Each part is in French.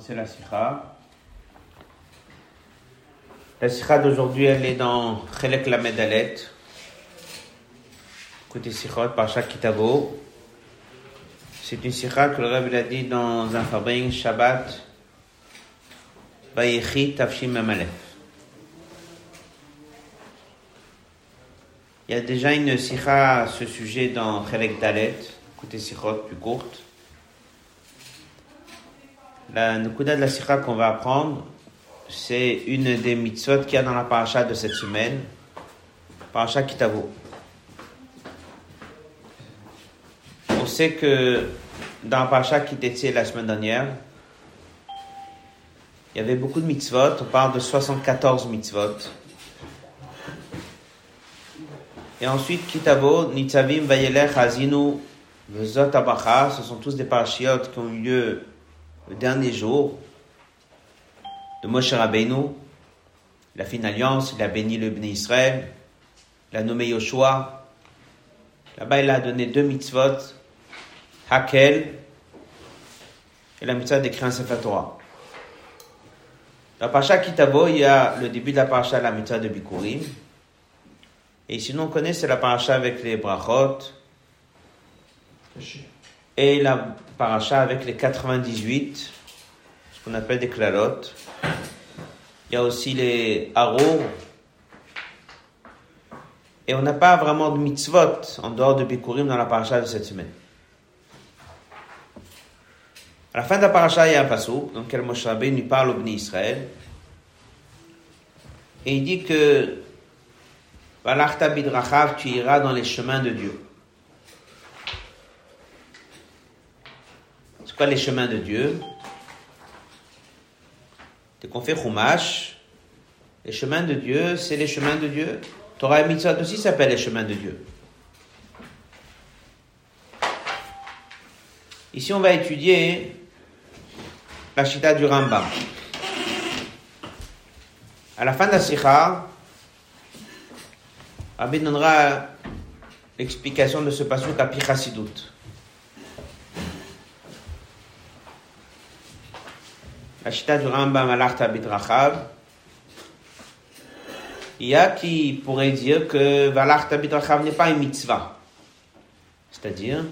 C'est la sikha. La sikha d'aujourd'hui, elle est dans Chelek la Medalet. Côté sikhot, par chaque kitabo. C'est une sikha que le Rebbe a dit dans un fabrique Shabbat. Vayechi Tafshim Mamalef. Il y a déjà une sikha à ce sujet dans Chelek Dalet, côté sikhot plus courte. La Nukuda de la Sikha qu'on va apprendre, c'est une des mitzvot qu'il y a dans la paracha de cette semaine, paracha Kitavo. On sait que dans la paracha qui la semaine dernière, il y avait beaucoup de mitzvot, on parle de 74 mitzvot. Et ensuite, Kitavo, Nitzavim, Vayelech, Hazinu, Vezot, Abacha, ce sont tous des parachiotes qui ont eu lieu le dernier jour de Moshe Rabbeinu. Il a fait une alliance, il a béni le Bnei Israël, il a nommé Yoshua. Là-bas, il a donné deux mitzvot, Hakel et la mitzvah d'écrire un Sefer Torah. Dans la Parasha Kitabo, il y a le début de la Parasha, la mitzvah de Bikurim. Et sinon, on connaît, c'est la Parasha avec les brachot. Et la paracha avec les 98, ce qu'on appelle des clarotes. Il y a aussi les haros. Et on n'a pas vraiment de mitzvot en dehors de Bikurim dans la paracha de cette semaine. À la fin de la paracha, il y a un passage dans lequel Moshe nous parle au Bnei Israël. Et il dit que tu iras dans les chemins de Dieu. Quoi les chemins de Dieu qu'on Chumash, les chemins de Dieu, c'est les chemins de Dieu. Torah et Mitzvot aussi s'appellent les chemins de Dieu. Ici, on va étudier la Shita du Rambam. À la fin de la Sikha, Rabbi donnera l'explication de ce passage à Pichasidut. Shita du Rambam Alachta Bidrachav. Il y a qui pourrait dire que Valachta Bidrachav n'est pas une mitzvah. C'est-à-dire,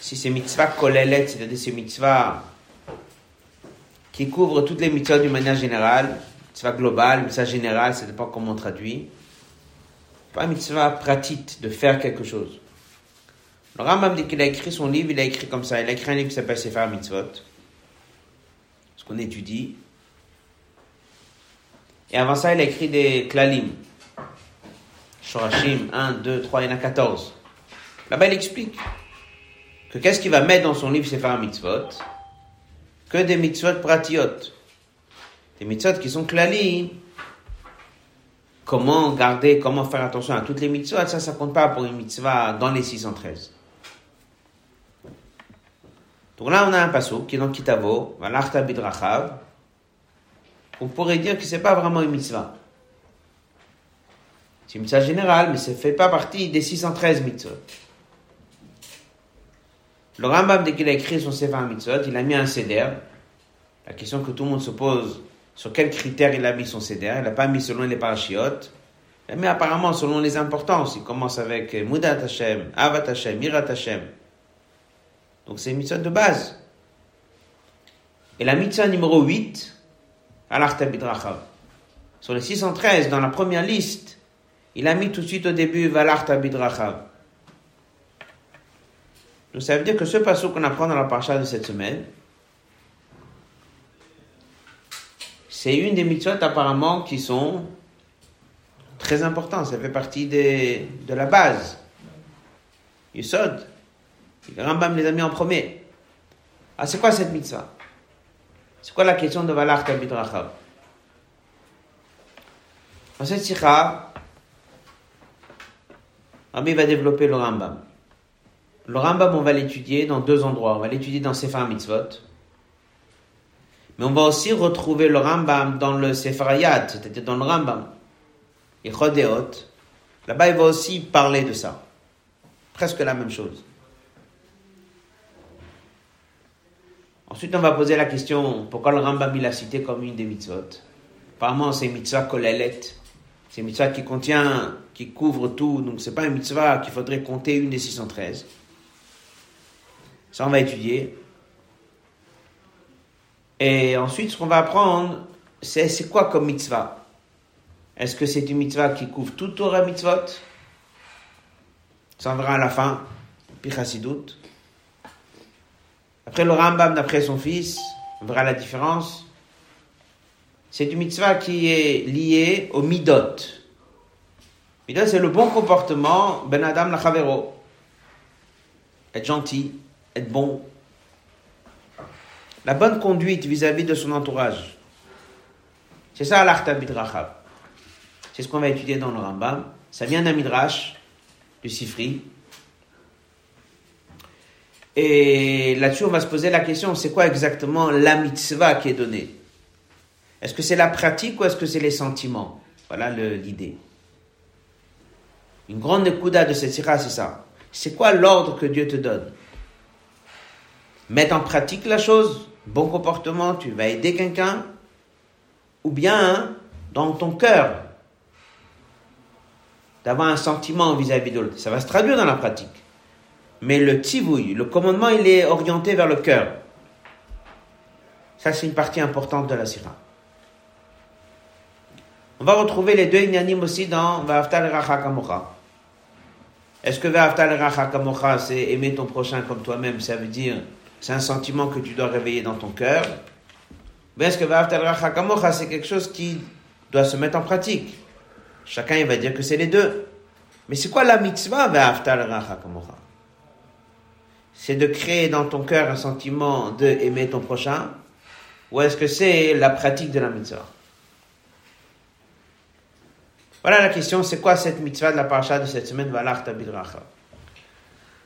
si c'est mitzvah kolelet, c'est-à-dire c'est mitzvah qui couvre toutes les mitzvahs d'une manière générale, mitzvah globale, mitzvah générale, ça dépend comment on traduit. Pas mitzvah pratique de faire quelque chose. Le Rambam dit qu'il a écrit son livre, il a écrit comme ça. Il a écrit un livre qui s'appelle Sefer Mitzvot, qu'on étudie. Et avant ça, il a écrit des klalim. Shorashim, 1, 2, 3, il y en a 14. Là-bas, il explique que qu'est-ce qu'il va mettre dans son livre Sefer Mitzvot Que des mitzvot pratiot. Des mitzvot qui sont klalim. Comment garder, comment faire attention à toutes les mitzvot, ça, ça compte pas pour une mitzvah dans les 613. Donc là, on a un passo qui est dans Kitavo, Valachta Bidrachav. On pourrait dire que c'est pas vraiment une mitzvah. C'est une mitzvah générale, mais ça fait pas partie des 613 mitzvot. Le Rambam, dès qu'il a écrit son Sefer Mitzvot, il a mis un seder. La question que tout le monde se pose, sur quels critères il a mis son seder? Il n'a pas mis selon les parachiotes. Il a mis apparemment selon les importances. Il commence avec Mudat Hashem, Avat Hashem, Mirat Hashem. Donc c'est une mitzvah de base. Et la mitzvah numéro 8, Alachta Bidrachav. Sur les 613, dans la première liste, il a mis tout de suite au début Valachta Bidrachav. Donc ça veut dire que ce passage qu'on apprend dans la paracha de cette semaine, c'est une des mitzvot apparemment qui sont très importantes. Ça fait partie des, de la base. Yusod. Le Rambam les a mis en premier. Ah, c'est quoi cette mitzvah? C'est quoi la question de Valach Tabit Rachav Dans cette sikha, Rabbi va développer le Rambam. Le Rambam, on va l'étudier dans deux endroits. On va l'étudier dans Sefer Mitzvot. Mais on va aussi retrouver le Rambam dans le Sefer Hayat, c'est-à-dire dans le Rambam. Et Chodeot. Là-bas, il va aussi parler de ça. Presque la même chose. Ensuite, on va poser la question, pourquoi le Rambam il a cité comme une des mitzvot? Apparemment, c'est mitzvah kolelet. C'est mitzvah qui contient, qui couvre tout. Donc, c'est pas une mitzvah qu'il faudrait compter une des 613. Ça, on va étudier. Et ensuite, ce qu'on va apprendre, c'est c'est quoi comme mitzvah? Est-ce que c'est une mitzvah qui couvre tout Torah mitzvot? Ça, on verra à la fin. Puis Après le Rambam, d'après son fils, on verra la différence. C'est une mitzvah qui est liée au midot. Midot, c'est le bon comportement, ben adam lachavero. Être gentil, être bon. La bonne conduite vis-à-vis de son entourage. C'est ça l'arta bidrachab. C'est ce qu'on va étudier dans le Rambam. Ça vient d'un midrash, du Sifri. Et là-dessus, on va se poser la question, c'est quoi exactement la mitzvah qui est donnée? Est-ce que c'est la pratique ou est-ce que c'est les sentiments? Voilà l'idée. Une grande écouda de cette sira, c'est ça. C'est quoi l'ordre que Dieu te donne? Mettre en pratique la chose, bon comportement, tu vas aider quelqu'un, ou bien dans ton cœur, d'avoir un sentiment vis-à-vis de l'autre. Ça va se traduire dans la pratique. Mais le tivouille, le commandement, il est orienté vers le cœur. Ça, c'est une partie importante de la sira. On va retrouver les deux inanimes aussi dans Va'aftal Racha Kamocha. Est-ce que Va'aftal Racha Kamocha, c'est aimer ton prochain comme toi-même Ça veut dire, c'est un sentiment que tu dois réveiller dans ton cœur? Mais est-ce que Va'aftal Racha Kamocha, c'est quelque chose qui doit se mettre en pratique? Chacun, il va dire que c'est les deux. Mais c'est quoi la mitzvah Va'aftal Racha Kamocha? C'est de créer dans ton cœur un sentiment de aimer ton prochain ou est-ce que c'est la pratique de la mitzvah? Voilà la question, c'est quoi cette mitzvah de la paracha de cette semaine?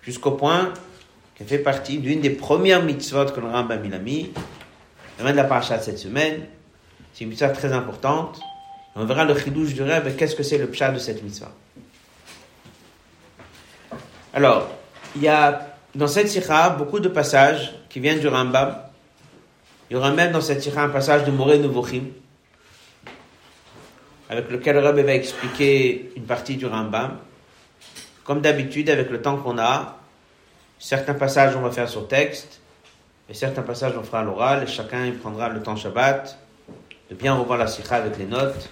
Jusqu'au point qu'elle fait partie d'une des premières mitzvot que le Rambam a mis, la de la paracha de cette semaine. C'est une mitzvah très importante. On verra le chidouche du rêve qu'est-ce que c'est le pshat de cette mitzvah? Alors, il y a dans cette sikha beaucoup de passages qui viennent du Rambam. Il y aura même dans cette sikha un passage de Moré Nevuchim, avec lequel le Rabbi va expliquer une partie du Rambam. Comme d'habitude, avec le temps qu'on a, certains passages on va faire sur texte, et certains passages on fera à l'oral, et chacun il prendra le temps Shabbat de bien revoir la sikha avec les notes,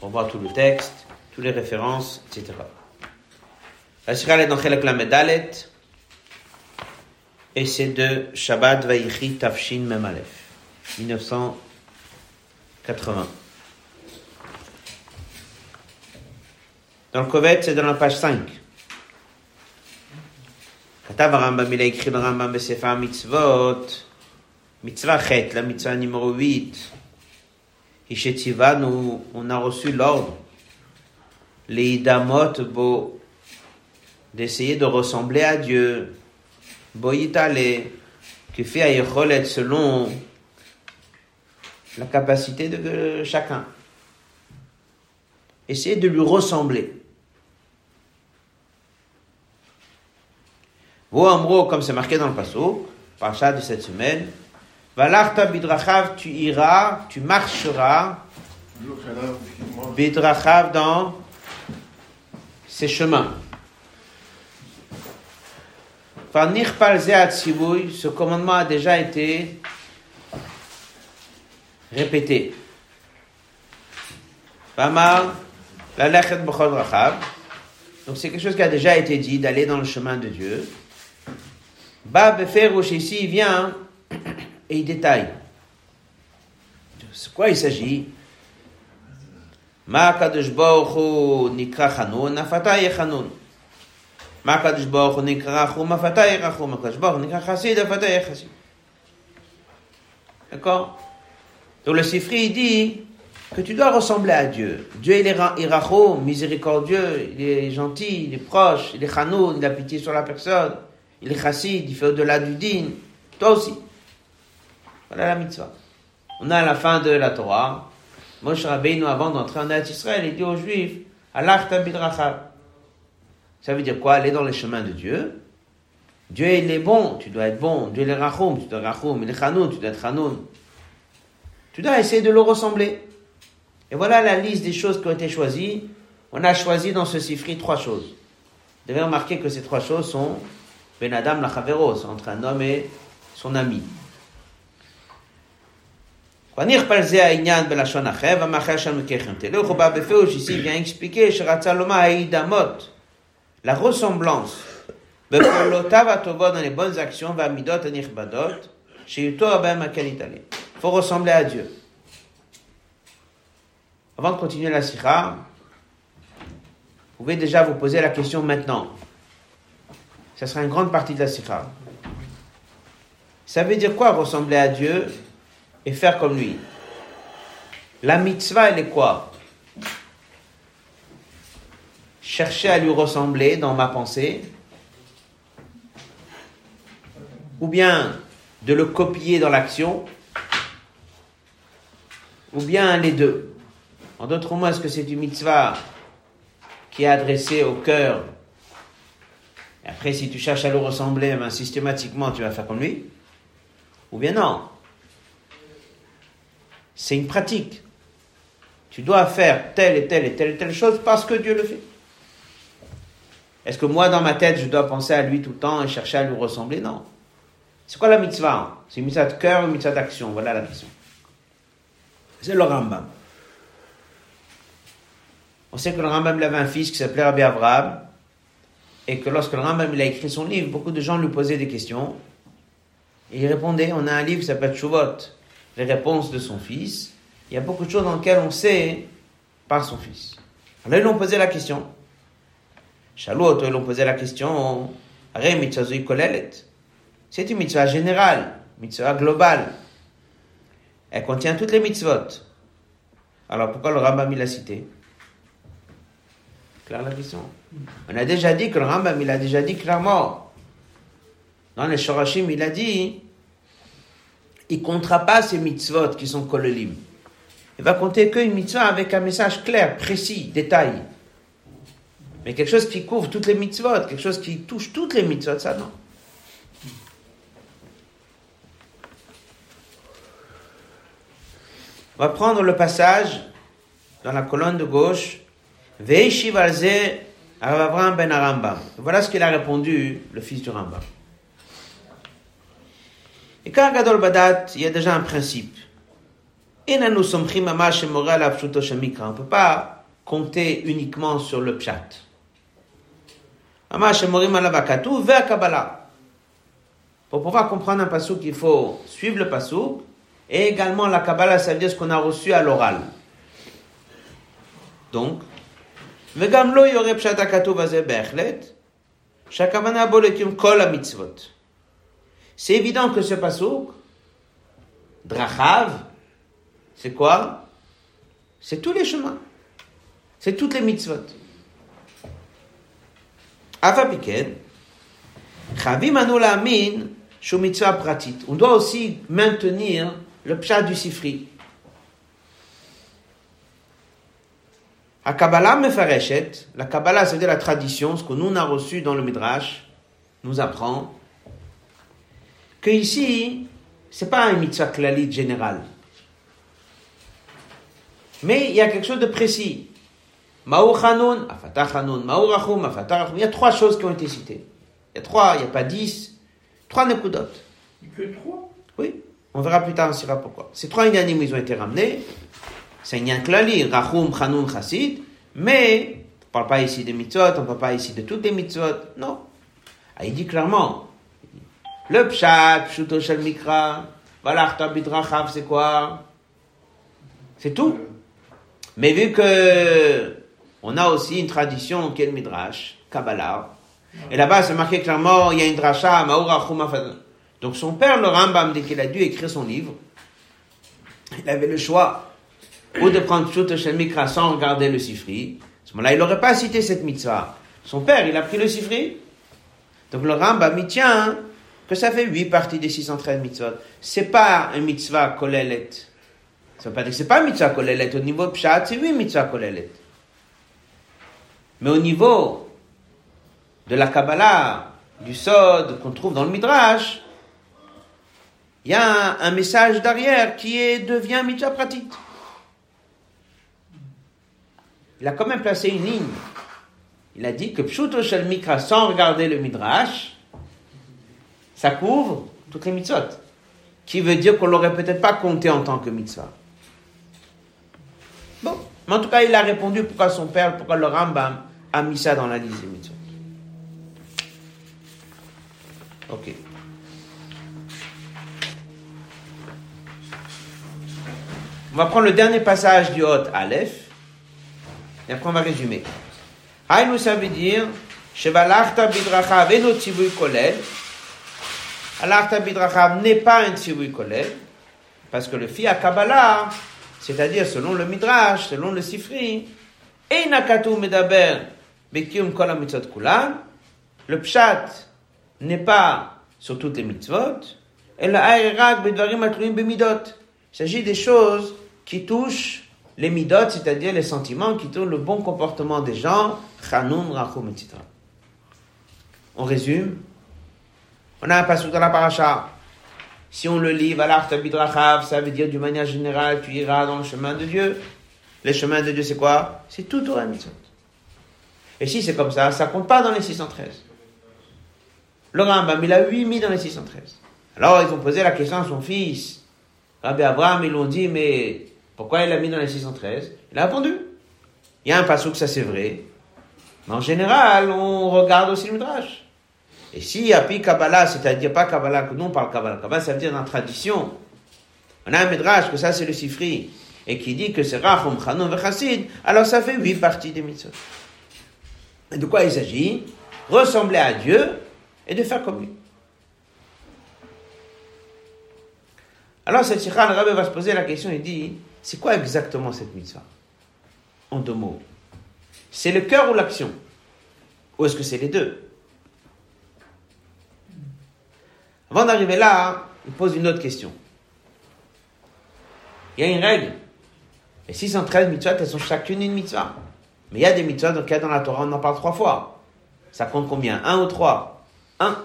revoir tout le texte, toutes les références, etc. La sikha est dans Chelek Lamedalet, et c'est de Shabbat Tafshin Memalef, 1980. Dans le Kovet, c'est dans la page 5. Katav Rambam, il a écrit le Rambam Sefer Mitzvot, Mitzvah Chet, la mitzvah numéro 8. Ishetiva, nous, on a reçu l'ordre, les Idamot, d'essayer de ressembler à Dieu, Boyitale, qui fait Ayecholet selon la capacité de chacun. Essayez de lui ressembler. Vous, Amro, comme c'est marqué dans le passo, parcha de cette semaine, Valarta bidrachav, tu iras, tu marcheras, bidrachav dans ses chemins ce commandement a déjà été répété. Donc c'est quelque chose qui a déjà été dit, d'aller dans le chemin de Dieu. Bab Ferouch ici, vient et il détaille. De quoi il s'agit Ma kadosh nikra afata chanun. D'accord Donc le Sifri dit que tu dois ressembler à Dieu. Dieu il est iracho, miséricordieux, il est gentil, il est proche, il est chanoun, il a pitié sur la personne, il est chassid, il fait au-delà du din. Toi aussi. Voilà la mitzvah. On a à la fin de la Torah, Moshe Rabbeinu, avant d'entrer en Israël, il dit aux Juifs, Allah bidrachab. Ça veut dire quoi? Aller dans les chemins de Dieu. Dieu il est bon, tu dois être bon. Dieu il est rachoum, tu dois être rachoum. Il est chanoun, tu dois être chanoun. Tu dois essayer de le ressembler. Et voilà la liste des choses qui ont été choisies. On a choisi dans ce sifri trois choses. Vous devez remarquer que ces trois choses sont Ben Adam la entre un homme et son ami. Ici vient expliquer la ressemblance dans les bonnes actions il faut ressembler à Dieu. Avant de continuer la sikha, vous pouvez déjà vous poser la question maintenant. Ça sera une grande partie de la sikha. Ça veut dire quoi ressembler à Dieu et faire comme lui? La mitzvah, elle est quoi? Chercher à lui ressembler dans ma pensée ou bien de le copier dans l'action, ou bien les deux. En d'autres mots, est-ce que c'est une mitzvah qui est adressée au cœur après, si tu cherches à le ressembler, ben, systématiquement, tu vas faire comme lui Ou bien non C'est une pratique. Tu dois faire telle et telle et telle et telle chose parce que Dieu le fait. Est-ce que moi, dans ma tête, je dois penser à lui tout le temps et chercher à lui ressembler? Non. C'est quoi la mitzvah? C'est une mitzvah de cœur ou une mitzvah d'action? Voilà la question. C'est le Rambam. On sait que le Rambam avait un fils qui s'appelait Rabbi Avraham, et que lorsque le Rambam il a écrit son livre, beaucoup de gens lui posaient des questions, et il répondait, on a un livre qui s'appelle Shuvot, les réponses de son fils. Il y a beaucoup de choses dans lesquelles on sait par son fils. Alors ils l'ont posé la question. Shalot, ils l'ont posé la question. C'est une mitzvah générale, mitzvah globale. Elle contient toutes les mitzvot. Alors pourquoi le Rambam il a cité Claire la question. On a déjà dit que le Rambam il a déjà dit clairement. Dans les Shorashim il a dit il comptera pas ces mitzvot qui sont kololim. Il va compter qu'une mitzvah avec un message clair, précis, détaillé. Mais quelque chose qui couvre toutes les mitzvot, quelque chose qui touche toutes les mitzvot, ça non. On va prendre le passage dans la colonne de gauche. Ben Arambam. Voilà ce qu'il a répondu, le fils du Rambam. Et quand Gadol Badat, il y a déjà un principe. On ne peut pas compter uniquement sur le pshat. Pour pouvoir comprendre un pasouk, il faut suivre le pasouk et également la Kabbalah, ça veut dire ce qu'on a reçu à l'oral. Donc, c'est évident que ce pasouk, Drachav, c'est quoi? C'est tous les chemins. C'est toutes les mitzvot. On doit aussi maintenir le pshat du sifri. La Kabbalah mefareshet, la Kabbalah c'est-à-dire la tradition, ce que nous on a reçu dans le Midrash, nous apprend que ici, c'est pas un mitzvah klalit général. Mais il y a quelque chose de précis. Ma'ur chanun, afatah chanun, ma'ur rachum, afatah rachum. Il y a trois choses qui ont été citées. Il y a trois, il n'y a pas dix. Trois nekudot. Que trois? Oui. On verra plus tard, on saura pourquoi. Ces trois inanimes, ils ont été ramenés. C'est un klali, rachum, chanoun, chassid. Mais, on ne parle pas ici des mitzvot, on ne parle pas ici de toutes les mitzvot. Non. Ah, il dit clairement, le pshat, pshuto shel mikra, valachta bidrachav, c'est quoi? C'est tout. Mais vu que on a aussi une tradition qui est le midrash, Kabbalah, et là-bas c'est marqué clairement, il y a une dracha, maourachum, donc son père, le Rambam, dès qu'il a dû écrire son livre, il avait le choix ou de prendre Pshut Shel Mikra sans regarder le Sifri. À ce moment-là, il n'aurait pas cité cette mitzvah. Son père, il a pris le Sifri. Donc le Rambam, il tient que ça fait huit parties des 613 mitzvot. C'est pas un mitzvah kolelet. Ça veut pas dire que c'est pas un mitzvah kolelet. Au niveau pshat, c'est huit mitzvah kolelet. Mais au niveau de la Kabbalah, du Sod qu'on trouve dans le Midrash, il y a un, message derrière qui devient mitzvah pratique. Il a quand même placé une ligne. Il a dit que Pshuto Shel Mikra, sans regarder le Midrash, ça couvre toutes les mitzvot. Qui veut dire qu'on l'aurait peut-être pas compté en tant que mitzvah. Bon. Mais en tout cas, il a répondu pourquoi son père, pourquoi le Rambam a mis ça dans la liste des mitzvot. Ok. On va prendre le dernier passage du Hot Aleph. Et après, on va résumer. Haïnou, ça veut dire, Shevalachta bidrachav eno tzivui kolel. Alachta bidrachav n'est pas un tzivui kolel. Parce que le fi à Kabbalah, c'est-à-dire selon le Midrash, selon le Sifri, Einakatu medaber bekium kol mitzvot. Le pshat n'est pas sur toutes les mitzvot. Et la bedvarim atluim bemidot. Il s'agit des choses qui touchent les midot, c'est-à-dire les sentiments, qui touchent le bon comportement des gens, chanun, rachum, etc. On résume. On a un passage dans la paracha. Si on le lit, bidrachav, ça veut dire d'une manière générale, tu iras dans le chemin de Dieu. Le chemin de Dieu, c'est quoi? C'est tout Torah mitzvot. Et si c'est comme ça, ça compte pas dans les 613. Le Rambam, il a 8000 dans les 613. Alors, ils ont posé la question à son fils. Rabbi Abraham, ils l'ont dit, mais pourquoi il l'a mis dans les 613 Il a répondu. Il y a un que ça c'est vrai. Mais en général, on regarde aussi le Midrash. Et s'il y a puis Kabbalah, c'est-à-dire pas Kabbalah, que nous on parle Kabbalah, Kabbalah ça veut dire dans tradition. On a un Midrash, que ça c'est le Sifri, et qui dit que c'est Rachum, Chanon, Chassid, alors ça fait huit parties des mitzvot. Et de quoi il s'agit Ressembler à Dieu et de faire comme lui. Alors cette sikha, le Rabbi va se poser la question, il dit, c'est quoi exactement cette mitzvah? En deux mots. C'est le cœur ou l'action? Ou est-ce que c'est les deux? Avant d'arriver là, il pose une autre question. Il y a une règle. Les 613 mitzvahs, elles sont chacune une mitzvah. Mais il y a des mitzvahs dans, dans la Torah, on en parle trois fois. Ça compte combien? Un ou trois? Un.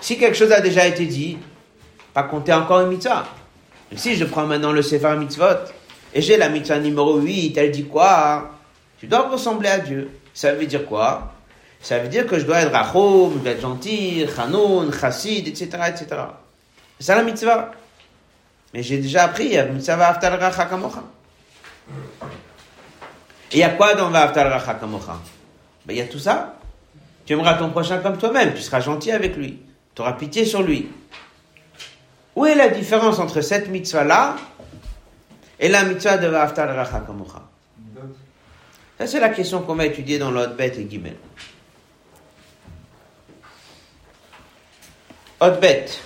Si quelque chose a déjà été dit, pas compter encore une mitzvah. Si je prends maintenant le Sefer Mitzvot, et j'ai la mitzvah numéro 8, elle dit quoi? Tu dois ressembler à Dieu. Ça veut dire quoi? Ça veut dire que je dois être rachom, je dois être gentil, chanoun, chassid, etc., etc. C'est la mitzvah. Mais j'ai déjà appris, la mitzvah aftal racha. Et il y a quoi dans aftal racha kamocha ben, Il y a tout ça. Tu aimeras ton prochain comme toi-même, tu seras gentil avec lui, tu auras pitié sur lui. Où est la différence entre cette mitzvah-là et la mitzvah de Vaftar Racha Kamocha Ça, c'est la question qu'on va étudier dans l'autre bête et Gimel. Autre bête.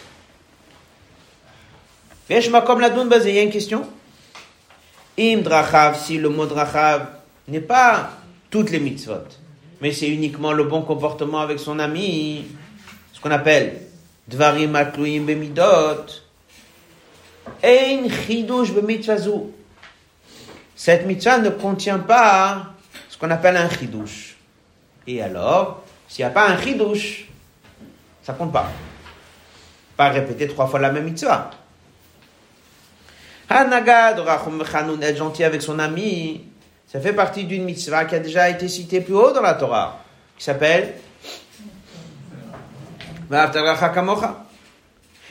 comme la il y a une question. Im drachav, si le mot drachav n'est pas toutes les mitzvot, mais c'est uniquement le bon comportement avec son ami, ce qu'on appelle Dvarim atluim bemidot. Ein chidush bemitzvazou. Cette mitzvah ne contient pas ce qu'on appelle un chidush. Et alors, s'il n'y a pas un chidush, ça compte pas. Pas répéter trois fois la même mitzvah. Hanagad, Rachum Chanoun, être gentil avec son ami, ça fait partie d'une mitzvah qui a déjà été citée plus haut dans la Torah, qui s'appelle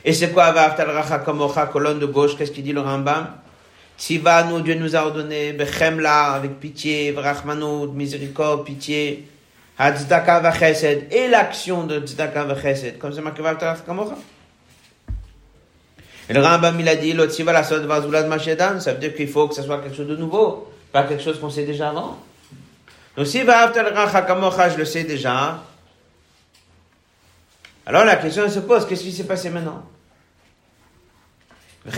et c'est quoi Racha Kamocha, colonne de gauche, qu'est-ce qu'il dit le Rambam? Nous, Dieu nous a ordonné, Bechemla, avec pitié, Vrachmanout, miséricorde, pitié, Hadzdaka Vachesed, et l'action de Tzedaka Vachesed, comme c'est marqué Racha Kamocha? Et le Rambam, il a dit, Lotsiva la Sod Vazulad Mashedan, ça veut dire qu'il faut que ce soit quelque chose de nouveau, pas quelque chose qu'on sait déjà avant? Donc si je le sais déjà, alors la question se pose, qu'est-ce qui s'est passé maintenant? Il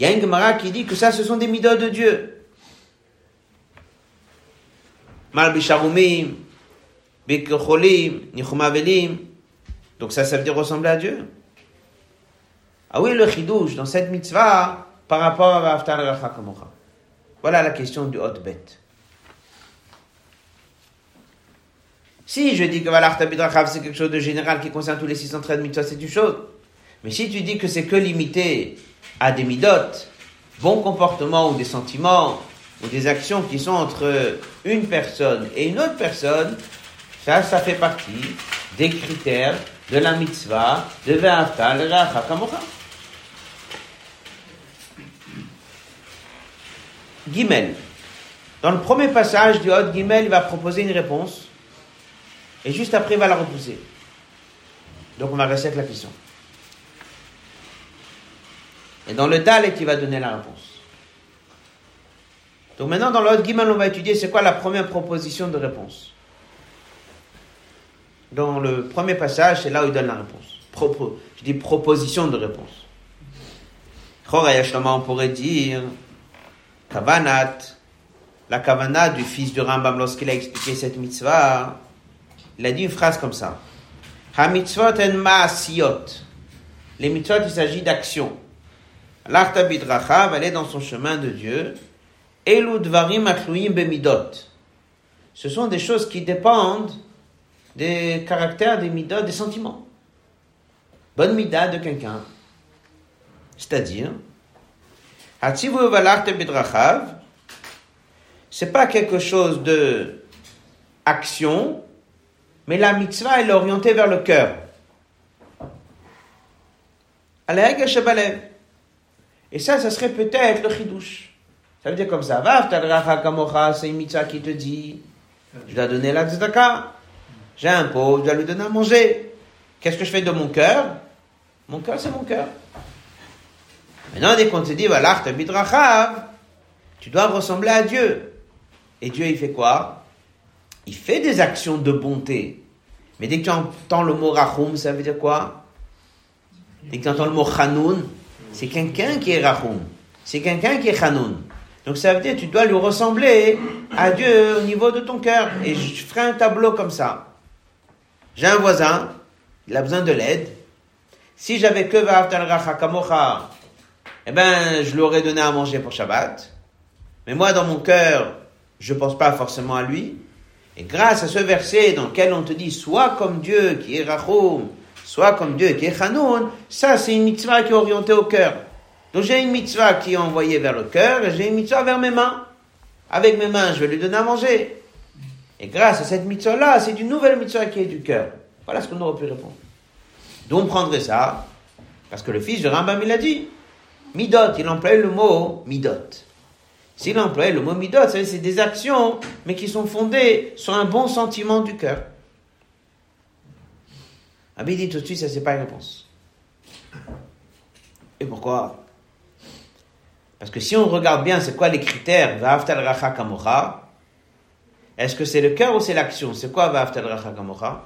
y a une Gemara qui dit que ça, ce sont des midot de Dieu. Donc ça, ça veut dire ressembler à Dieu? Ah oui, le chidouche dans cette mitzvah par rapport à Vaftar Kamocha. Voilà la question du hot bête. Si je dis que c'est quelque chose de général qui concerne tous les 613 mitzvot, c'est une chose. Mais si tu dis que c'est que limité à des midotes, bons comportements ou des sentiments ou des actions qui sont entre une personne et une autre personne, ça, ça fait partie des critères de la mitzvah de Ve'afta le Kamocha. Gimel. Dans le premier passage du Hot Gimel, il va proposer une réponse. Et juste après, il va la repousser. Donc on va rester avec la question. Et dans le Dalet, il va donner la réponse. Donc maintenant, dans le Hot Gimel, on va étudier c'est quoi la première proposition de réponse. Dans le premier passage, c'est là où il donne la réponse. je dis proposition de réponse. on pourrait dire Kavanat, la Kavanat du fils du Rambam lorsqu'il a expliqué cette mitzvah, il a dit une phrase comme ça. Ha mitzvot en ma'asiyot. Les mitzvot, il s'agit d'action. L'arta bidrachav, elle est dans son chemin de Dieu. Elu dvarim atluim bemidot. Ce sont des choses qui dépendent des caractères, des midot, des sentiments. Bonne mida de quelqu'un. C'est-à-dire, c'est pas quelque chose de action, mais la mitzvah est orientée vers le cœur. Et ça, ça serait peut-être le chidouche. Ça veut dire comme ça. C'est une mitzvah qui te dit, je dois donner la tzedaka. J'ai un pauvre, je dois lui donner à manger. Qu'est-ce que je fais de mon cœur? Mon cœur, c'est mon cœur. Maintenant, dès qu'on te dit, voilà, tu dois ressembler à Dieu. Et Dieu, il fait quoi? Il fait des actions de bonté. Mais dès que tu entends le mot rachum, ça veut dire quoi? Dès que tu entends le mot chanoun, c'est quelqu'un qui est rachum. C'est quelqu'un qui est chanoun. Donc ça veut dire que tu dois lui ressembler à Dieu au niveau de ton cœur. Et je ferai un tableau comme ça. J'ai un voisin, il a besoin de l'aide. Si j'avais que Va'aftal Racha Kamocha, eh ben, je lui aurais donné à manger pour Shabbat. Mais moi, dans mon cœur, je pense pas forcément à lui. Et grâce à ce verset dans lequel on te dit, soit comme Dieu qui est Rachum, soit comme Dieu qui est Chanoun, ça, c'est une mitzvah qui est orientée au cœur. Donc j'ai une mitzvah qui est envoyée vers le cœur et j'ai une mitzvah vers mes mains. Avec mes mains, je vais lui donner à manger. Et grâce à cette mitzvah-là, c'est une nouvelle mitzvah qui est du cœur. Voilà ce qu'on aurait pu répondre. D'où on prendrait ça? Parce que le fils de Rambam, il a dit. Midot, il employait le mot midot. S'il employait le mot midot, c'est des actions, mais qui sont fondées sur un bon sentiment du cœur. Abi dit tout de suite, ça c'est pas une réponse. Et pourquoi? Parce que si on regarde bien, c'est quoi les critères? Racha kamocha? Est-ce que c'est le cœur ou c'est l'action? C'est quoi va'aftal racha kamocha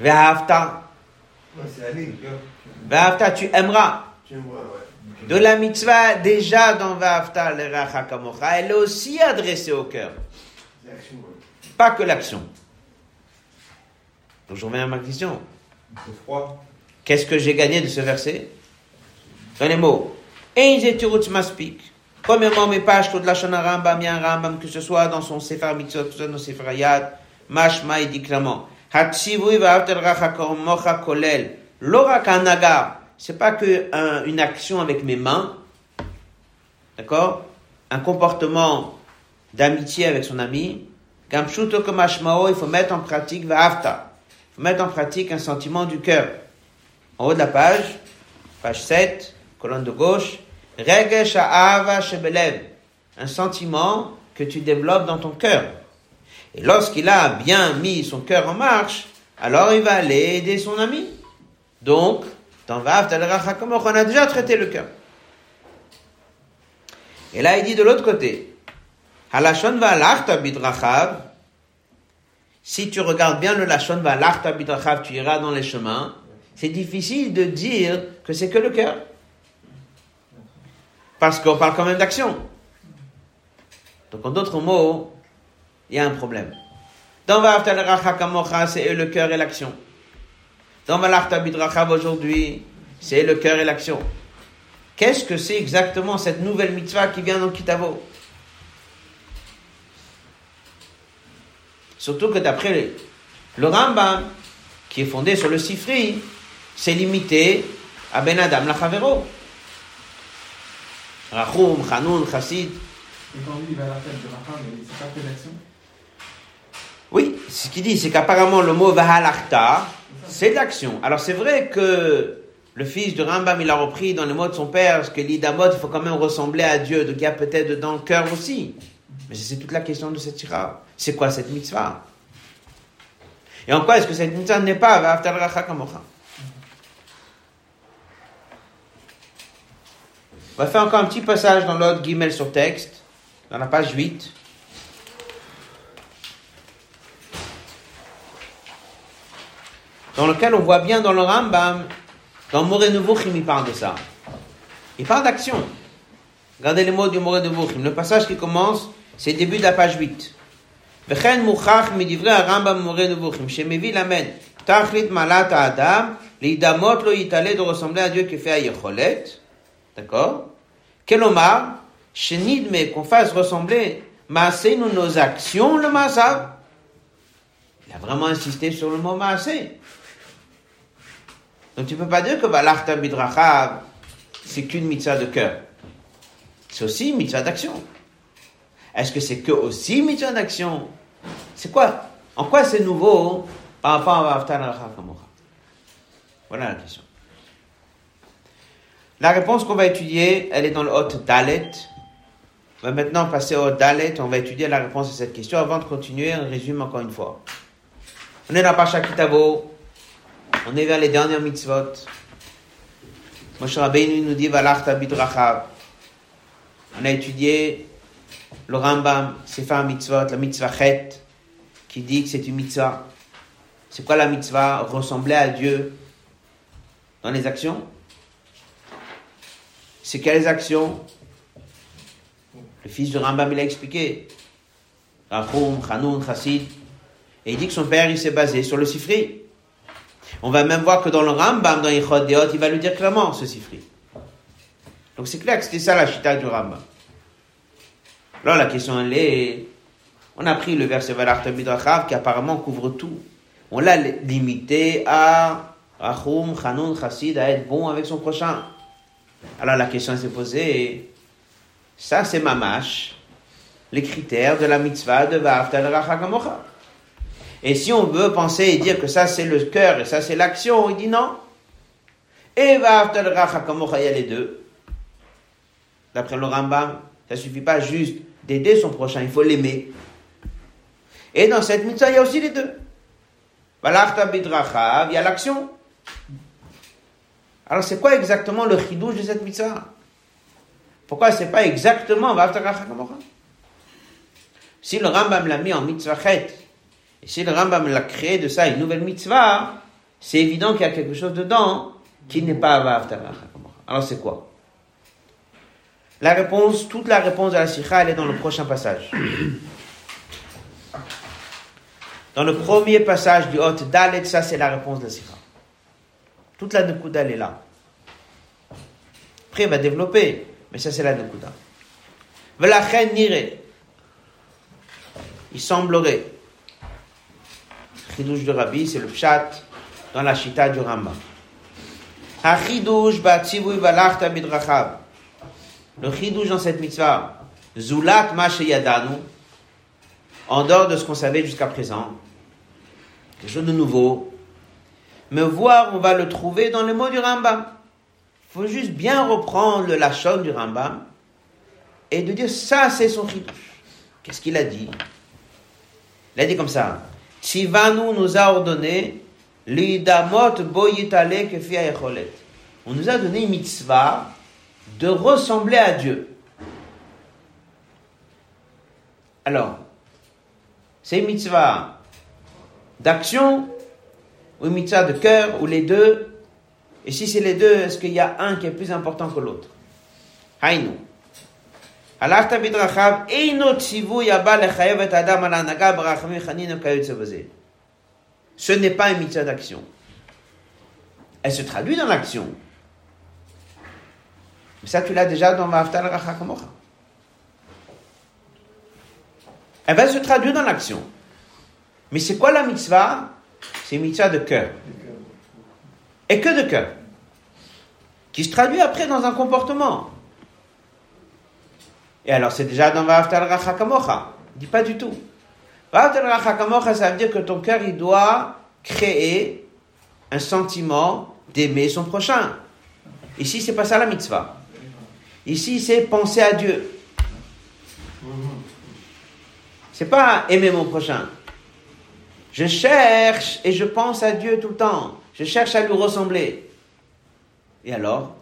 Va'afta Va'afta, tu aimeras. De la mitzvah, déjà dans Va'afta, le Racha Kamocha, elle est aussi adressée au cœur. Pas que l'action. Donc je reviens à ma question. Qu'est-ce que j'ai gagné de ce verset? Dans les mots. maspik. Premièrement, mes pages, toute la Shana Rambam, un Rambam, que ce soit dans son Sefer Mitzvot, que ce soit dans Sefer Yad, Mashma, il dit clairement. Hatsivui Va'afta Racha Kamocha Kolel. L'orakanaga, c'est pas que une action avec mes mains, d'accord? Un comportement d'amitié avec son ami. Gamshuto kamashmao, il faut mettre en pratique va'afta. Il faut mettre en pratique un sentiment du cœur. En haut de la page, page 7, colonne de gauche, Un sentiment que tu développes dans ton cœur. Et lorsqu'il a bien mis son cœur en marche, alors il va aller aider son ami. Donc, on a déjà traité le cœur. Et là, il dit de l'autre côté, si tu regardes bien le bidrachav, tu iras dans les chemins, c'est difficile de dire que c'est que le cœur. Parce qu'on parle quand même d'action. Donc, en d'autres mots, il y a un problème. Dans c'est le cœur et l'action. Dans Bidrachav aujourd'hui, c'est le cœur et l'action. Qu'est-ce que c'est exactement cette nouvelle mitzvah qui vient dans Kitavo? Surtout que d'après le Rambam, qui est fondé sur le Sifri, c'est limité à Ben Adam la Chavero. Rachum, Chanoun, Chassid. Et quand lui, il va à la fête de Racham, c'est pas que l'action Oui, ce qu'il dit, c'est qu'apparemment le mot Vahalachta, c'est de l'action. Alors c'est vrai que le fils de Rambam, il a repris dans les mots de son père, parce que l'idamot, il faut quand même ressembler à Dieu, donc il y a peut-être dans le cœur aussi. Mais c'est toute la question de cette tira. C'est quoi cette mitzvah? Et en quoi est-ce que cette mitzvah n'est pas Va'aftal racha kamocha? On va faire encore un petit passage dans l'autre guillemets sur texte, dans la page 8. Dans lequel on voit bien dans le Rambam, dans Moré Nevuchim, il parle de ça. Il parle d'action. Regardez les mots du Moré Nevuchim. Le passage qui commence, c'est le début de la page 8. וכן מוכח מדברי הרמב"ם מורה נבוכים, שמביא למד תכלית מעלת האדם, להידמות לו יתעלה de ressembler à Dieu qui fait היכולת, D'accord? Quel Kelomar, chenid, mais qu'on fasse ressembler nous nos actions, le Maasav. Il a vraiment insisté sur le mot Maasé. Donc tu ne peux pas dire que Balarta Bidrachav, c'est qu'une mitzvah de cœur. C'est aussi une mitzvah d'action. Est-ce que c'est que aussi une mitzvah d'action? C'est quoi? En quoi c'est nouveau? Par rapport à Haftan al Voilà la question. La réponse qu'on va étudier, elle est dans le Hot Dalet. On va maintenant passer au Dalet. On va étudier la réponse à cette question. Avant de continuer, on résume encore une fois. On est dans Pacha Kitavo. On est vers les dernières mitzvot. Moshe Rabbeinu nous dit Valachta bidrachav. On a étudié le Rambam, Sefer Mitzvot, la mitzvah chet, qui dit que c'est une mitzvah. C'est quoi la mitzvah? Ressembler à Dieu dans les actions? C'est quelles actions Le fils de Rambam, il a expliqué. Rachum, Chanoun, Chassid. Et il dit que son père, il s'est basé sur le Sifri. On va même voir que dans le Rambam, dans Yichot Deot, il va lui dire clairement ce Sifri. Donc c'est clair que c'était ça la chita du Rambam. Alors la question elle est, on a pris le verset Valarta Bidrachav qui apparemment couvre tout. On l'a limité à Rachum, Chanoun, Chassid, à être bon avec son prochain. Alors la question s'est posée, ça c'est mamash, les critères de la mitzvah de Va'aftal Rachagamocha. Et si on veut penser et dire que ça c'est le cœur et ça c'est l'action, il dit non. Et Va'aftal Rachagamocha, il y a les deux. D'après le Rambam, ça suffit pas juste d'aider son prochain, il faut l'aimer. Et dans cette mitzvah, il y a aussi les deux. Valachta bidrachav, il y a l'action. Alors c'est quoi exactement le chidouche de cette mitzvah? Pourquoi c'est pas exactement Si le Rambam l'a mis en mitzvah chet, et si le Rambam l'a créé de ça une nouvelle mitzvah, c'est évident qu'il y a quelque chose dedans qui n'est pas Alors c'est quoi? La réponse, toute la réponse de la sikha, elle est dans le prochain passage. Dans le premier passage du Hot Dalet, ça c'est la réponse de la sikha. Toute la Nekuda, elle est là. Après, il va développer, mais ça c'est la Nekuda. Velachen nire. Il semblerait. Chidouche de Rabbi, c'est le pshat dans la chita du Rambam. Le chidouche dans cette mitzvah, zulat ma yadanu, en dehors de ce qu'on savait jusqu'à présent, quelque chose de nouveau, mais voir, on va le trouver dans les mots du Rambam. Il faut juste bien reprendre le lachon du Rambam et de dire ça, c'est son chidouche. Qu'est-ce qu'il a dit? Il a dit comme ça Tzivanu nous a ordonné l'idamot boyitale kefi On nous a donné une mitzvah de ressembler à Dieu. Alors, c'est une mitzvah d'action ou une mitzvah de cœur, ou les deux. Et si c'est les deux, est-ce qu'il y a un qui est plus important que l'autre Haïnou. הלכת בדרכיו, אינו ציווי הבא לחייב את האדם על ההנהגה ברחמים חנין וכיוצא בזה. Ce n'est pas une mitzvah d'action. Elle se traduit dans l'action. Mais ça, tu l'as déjà dans Vaftal Racha Kamocha. Elle va se traduire dans l'action. Mais c'est quoi la mitzvah C'est une mitzvah de cœur. Et que de cœur. Qui se traduit après dans un comportement. Et alors, c'est déjà dans Vaftal Racha Kamocha. Il dit pas du tout. Vaftal Racha Kamocha, ça veut dire que ton cœur, il doit créer un sentiment d'aimer son prochain. Ici, c'est pas ça la mitzvah. Ici, c'est penser à Dieu. C'est pas aimer mon prochain. Je cherche et je pense à Dieu tout le temps. Je cherche à lui ressembler. Et alors?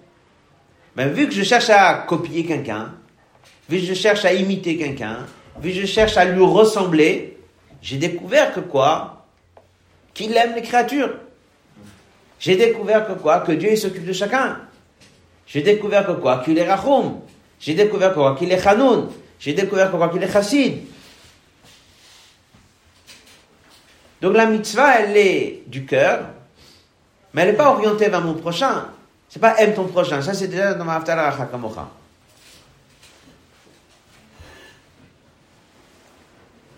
Ben, Vu que je cherche à copier quelqu'un, vu que je cherche à imiter quelqu'un, vu que je cherche à lui ressembler, j'ai découvert que quoi? Qu'il aime les créatures. J'ai découvert que quoi? Que Dieu s'occupe de chacun. J'ai découvert que quoi? Qu'il est Rachum. J'ai découvert que quoi? Qu'il est Hanoun. J'ai découvert que quoi? Qu'il est Chassid. Donc la mitzvah, elle est du cœur, mais elle n'est pas orientée vers mon prochain. C'est pas aime ton prochain. Ça, c'est déjà dans ma Haftarah Kamocha.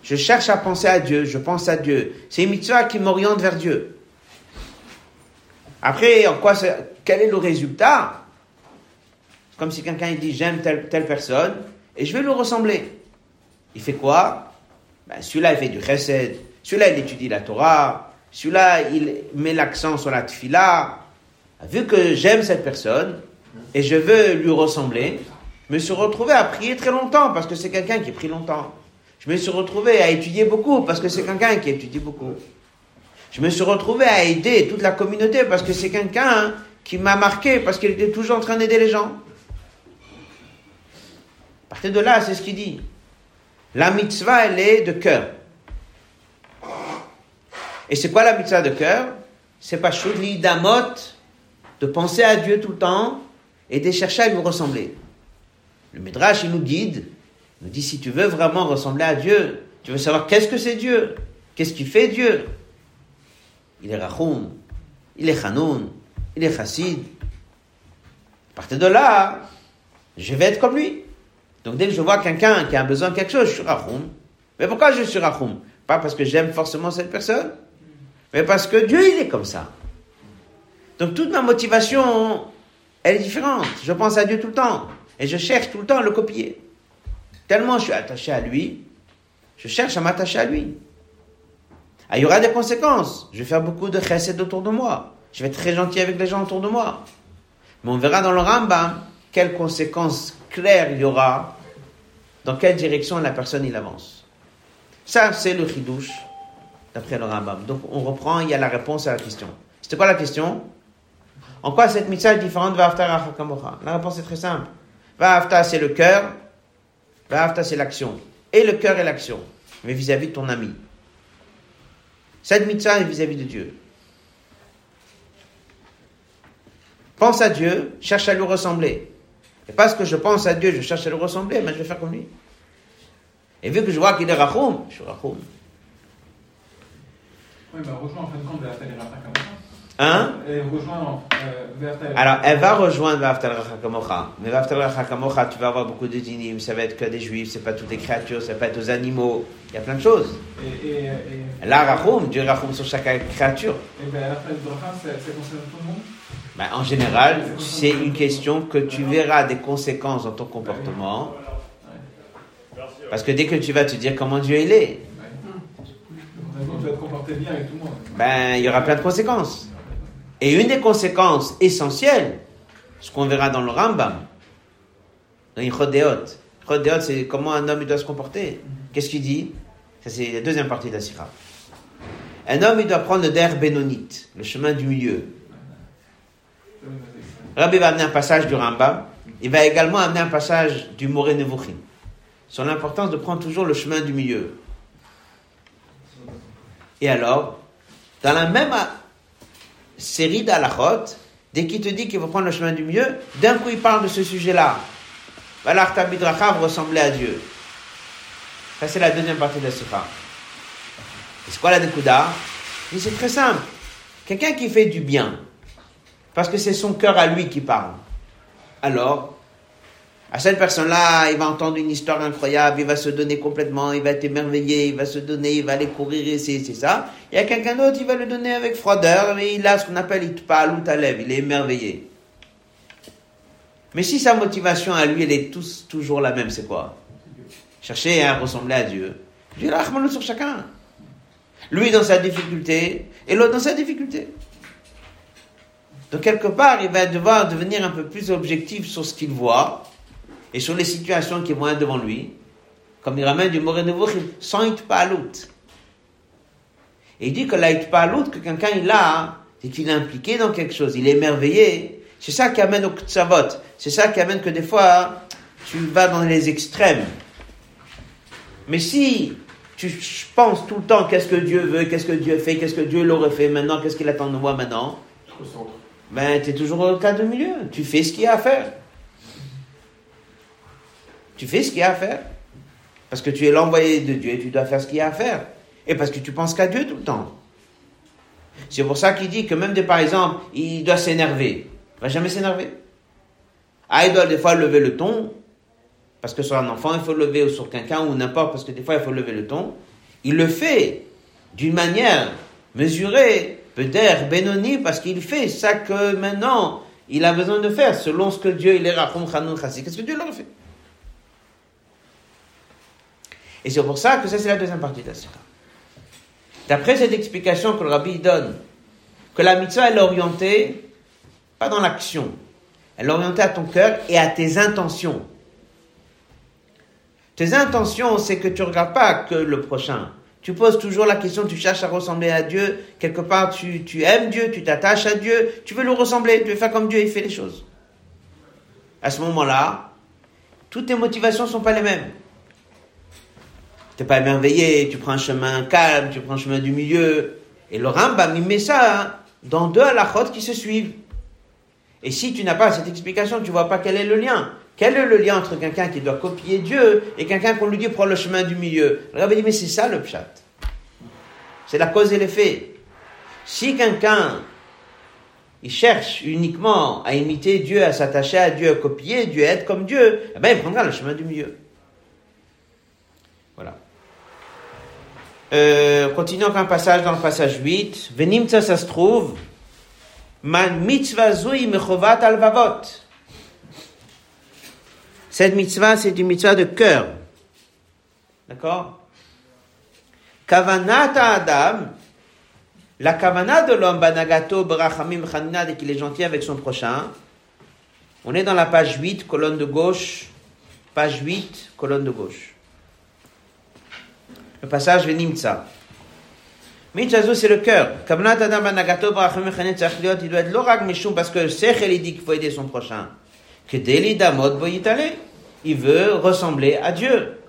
Je cherche à penser à Dieu, je pense à Dieu. C'est une mitzvah qui m'oriente vers Dieu. Après, en quoi quel est le résultat? Comme si quelqu'un dit j'aime telle, telle personne et je vais lui ressembler. Il fait quoi? Ben, Celui-là, il fait du chesed. Celui-là, il étudie la Torah. Celui-là, il met l'accent sur la tfila. Vu que j'aime cette personne et je veux lui ressembler, je me suis retrouvé à prier très longtemps parce que c'est quelqu'un qui prie longtemps. Je me suis retrouvé à étudier beaucoup parce que c'est quelqu'un qui étudie beaucoup. Je me suis retrouvé à aider toute la communauté parce que c'est quelqu'un qui m'a marqué parce qu'il était toujours en train d'aider les gens. À partir de là, c'est ce qu'il dit. La mitzvah, elle est de cœur. Et c'est quoi la mitzvah de cœur? C'est pas choudli damot, de penser à Dieu tout le temps et de chercher à lui ressembler. Le Midrash, il nous guide, il nous dit si tu veux vraiment ressembler à Dieu, tu veux savoir qu'est-ce que c'est Dieu, qu'est-ce qui fait Dieu? Il est Rachum, il est Hanoun, il est Chassid. À partir de là, je vais être comme lui. Donc dès que je vois quelqu'un qui a besoin de quelque chose, je suis Rachum. Mais pourquoi je suis Rachum Pas parce que j'aime forcément cette personne, mais parce que Dieu, il est comme ça. Donc toute ma motivation, elle est différente. Je pense à Dieu tout le temps. Et je cherche tout le temps à le copier. Tellement je suis attaché à lui, je cherche à m'attacher à lui. Ah, il y aura des conséquences. Je vais faire beaucoup de chesed autour de moi. Je vais être très gentil avec les gens autour de moi. Mais on verra dans le Rambam quelles conséquences claires il y aura, dans quelle direction la personne il avance. Ça, c'est le chidouche d'après le Rambam. Donc on reprend, il y a la réponse à la question. C'était quoi la question? En quoi cette mitzvah est différente de Va'afta La réponse est très simple. Va'afta, c'est le cœur. Va'afta, c'est l'action. Et le cœur est l'action, mais vis-à-vis de ton ami. Cette mitzvah est vis-à-vis de Dieu. Pense à Dieu, cherche à lui ressembler. Et parce que je pense à Dieu, je cherche à lui ressembler, mais je vais faire comme lui. Et vu que je vois qu'il est Rachum, je suis Rachum. Oui, mais rejoins en fin de compte Vaftal Hein? Euh, Alors, elle va rejoindre Vaftal Kamocha. Mais Vaftal Kamocha, tu vas avoir beaucoup de dinim, ça va être que des juifs, c'est pas toutes les créatures, ça va être aux animaux, il y a plein de choses. Et, et, et, Là, Rachum, Dieu Rachum sur chaque créature. et la fête Bracha, ça ça concerne tout le monde? Ben, en général, c'est une question que tu verras des conséquences dans ton comportement. Parce que dès que tu vas te dire comment Dieu il est, Ben, il y aura plein de conséquences. Et une des conséquences essentielles, ce qu'on verra dans le Rambam, dans les Chodeot. Chodeot, c'est comment un homme doit se comporter. Qu'est-ce qu'il dit? Ça, c'est la deuxième partie de la Sira. Un homme, il doit prendre le der bénonite, le chemin du milieu. Rabbi va amener un passage du Rambam. Il va également amener un passage du Moré Nevuchim. Sur l'importance de prendre toujours le chemin du milieu. Et alors, dans la même série d'Alachot, dès qu'il te dit qu'il faut prendre le chemin du milieu, d'un coup il parle de ce sujet-là. Valarta midrachav ressembler à Dieu. Ça, c'est la deuxième partie de la Sikha. C'est quoi la Nekuda? C'est très simple. Quelqu'un qui fait du bien, parce que c'est son cœur à lui qui parle. Alors, À cette personne-là, il va entendre une histoire incroyable, il va se donner complètement, il va être émerveillé, il va se donner, il va aller courir et c'est ça. Il y a quelqu'un d'autre, il va le donner avec froideur, mais il a ce qu'on appelle itpal ou talev, il est émerveillé. Mais si sa motivation à lui, elle est toujours la même, c'est quoi? Chercher à ressembler à Dieu. Dieu a sur chacun. Lui dans sa difficulté et l'autre dans sa difficulté. Donc quelque part, il va devoir devenir un peu plus objectif sur ce qu'il voit et sur les situations qui vont être devant lui, comme il ramène du Moré Nevuchim, sans itpalout. Et il dit que la itpalout que quelqu'un il a, c'est qu'il est impliqué dans quelque chose, il est émerveillé. C'est ça qui amène au ktsavot. C'est ça qui amène que des fois, tu vas dans les extrêmes. Mais si tu penses tout le temps qu'est-ce que Dieu veut, qu'est-ce que Dieu fait, qu'est-ce que Dieu l'aurait fait maintenant, qu'est-ce qu'il attend de moi maintenant, ben tu es toujours au cas de milieu. Tu fais ce qu'il y a à faire. Tu fais ce qu'il y a à faire. Parce que tu es l'envoyé de Dieu et tu dois faire ce qu'il y a à faire. Et parce que tu penses qu'à Dieu tout le temps. C'est pour ça qu'il dit que même des, par exemple, il doit s'énerver. Il va jamais s'énerver. Ah, il doit des fois lever le ton. Parce que sur un enfant, il faut lever, ou sur quelqu'un, ou n'importe, parce que des fois, il faut lever le ton. Il le fait d'une manière mesurée, peut-être bénonie, parce qu'il fait ça que maintenant, il a besoin de faire, selon ce que Dieu, il est Qu'est-ce que Dieu leur fait? Et c'est pour ça que ça, c'est la deuxième partie de la D'après cette explication que le rabbi donne, que la mitzvah, elle est orientée, pas dans l'action, elle est orientée à ton cœur et à tes intentions. Tes intentions, c'est que tu ne regardes pas que le prochain. Tu poses toujours la question, tu cherches à ressembler à Dieu. Quelque part, tu, tu aimes Dieu, tu t'attaches à Dieu, tu veux le ressembler, tu veux faire comme Dieu, il fait les choses. À ce moment-là, toutes tes motivations ne sont pas les mêmes t'es pas émerveillé, tu prends un chemin calme, tu prends un chemin du milieu. Et le Rambam, il met ça hein, dans deux halakhot qui se suivent. Et si tu n'as pas cette explication, tu vois pas quel est le lien. Quel est le lien entre quelqu'un qui doit copier Dieu et quelqu'un qu'on lui dit prend le chemin du milieu? Le Rambam dit, mais c'est ça le pshat. C'est la cause et l'effet. Si quelqu'un, il cherche uniquement à imiter Dieu, à s'attacher à Dieu, à copier Dieu, à être comme Dieu, eh ben, il prendra le chemin du milieu. Euh, continuons avec un passage dans le passage 8. Venimtsa, ça se trouve. Man mitzvah zui mechovat alvavot. Cette mitzvah, c'est une mitzvah de cœur. D'accord? Kavanata Adam, la kavana de l'homme, banagato, barachamim, chanina, dès qu'il est gentil avec son prochain. On est dans la page 8, colonne de gauche. Page 8, colonne de gauche. Le passage Venimtsa. Mitzazo, c'est le cœur. Il doit être l'orag mishum parce que le sechel, il dit qu'il faut aider son prochain. Que deli damot boyitale. Il veut ressembler à Dieu.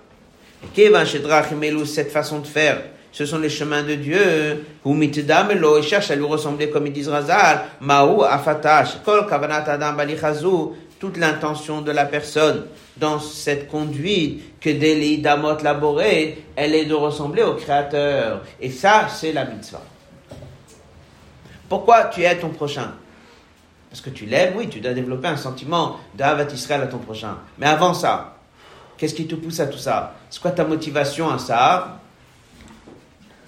Et kevan shedrachim cette façon de faire, ce sont les chemins de Dieu. Ou mitdamelo, il cherche à lui ressembler comme il dit Razal. Maou afatash. Kol kavanat adam balichazu toute l'intention de la personne dans cette conduite que Deli Damot laboré, elle est de ressembler au Créateur. Et ça, c'est la mitzvah. Pourquoi tu aides ton prochain? Parce que tu l'aimes, oui, tu dois développer un sentiment d'Avat Israël à ton prochain. Mais avant ça, qu'est-ce qui te pousse à tout ça? C'est quoi ta motivation à ça?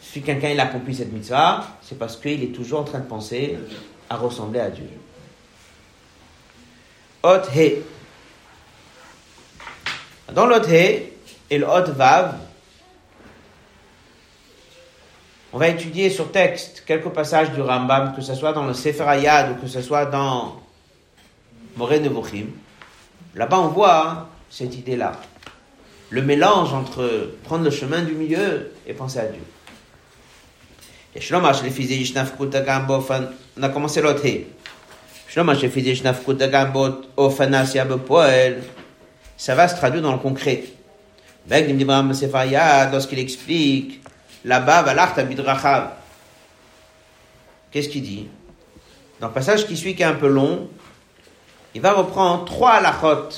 Si quelqu'un il accomplit cette mitzvah, c'est parce qu'il est toujours en train de penser à ressembler à Dieu. Dans He et on va étudier sur texte quelques passages du Rambam, que ce soit dans le Sefer Ayad ou que ce soit dans Moré Nevuchim. Là-bas, on voit hein, cette idée-là. Le mélange entre prendre le chemin du milieu et penser à Dieu. On a ça va se traduire dans le concret. Lorsqu'il explique là-bas, qu'est-ce qu'il dit? Dans le passage qui suit, qui est un peu long, il va reprendre trois halachot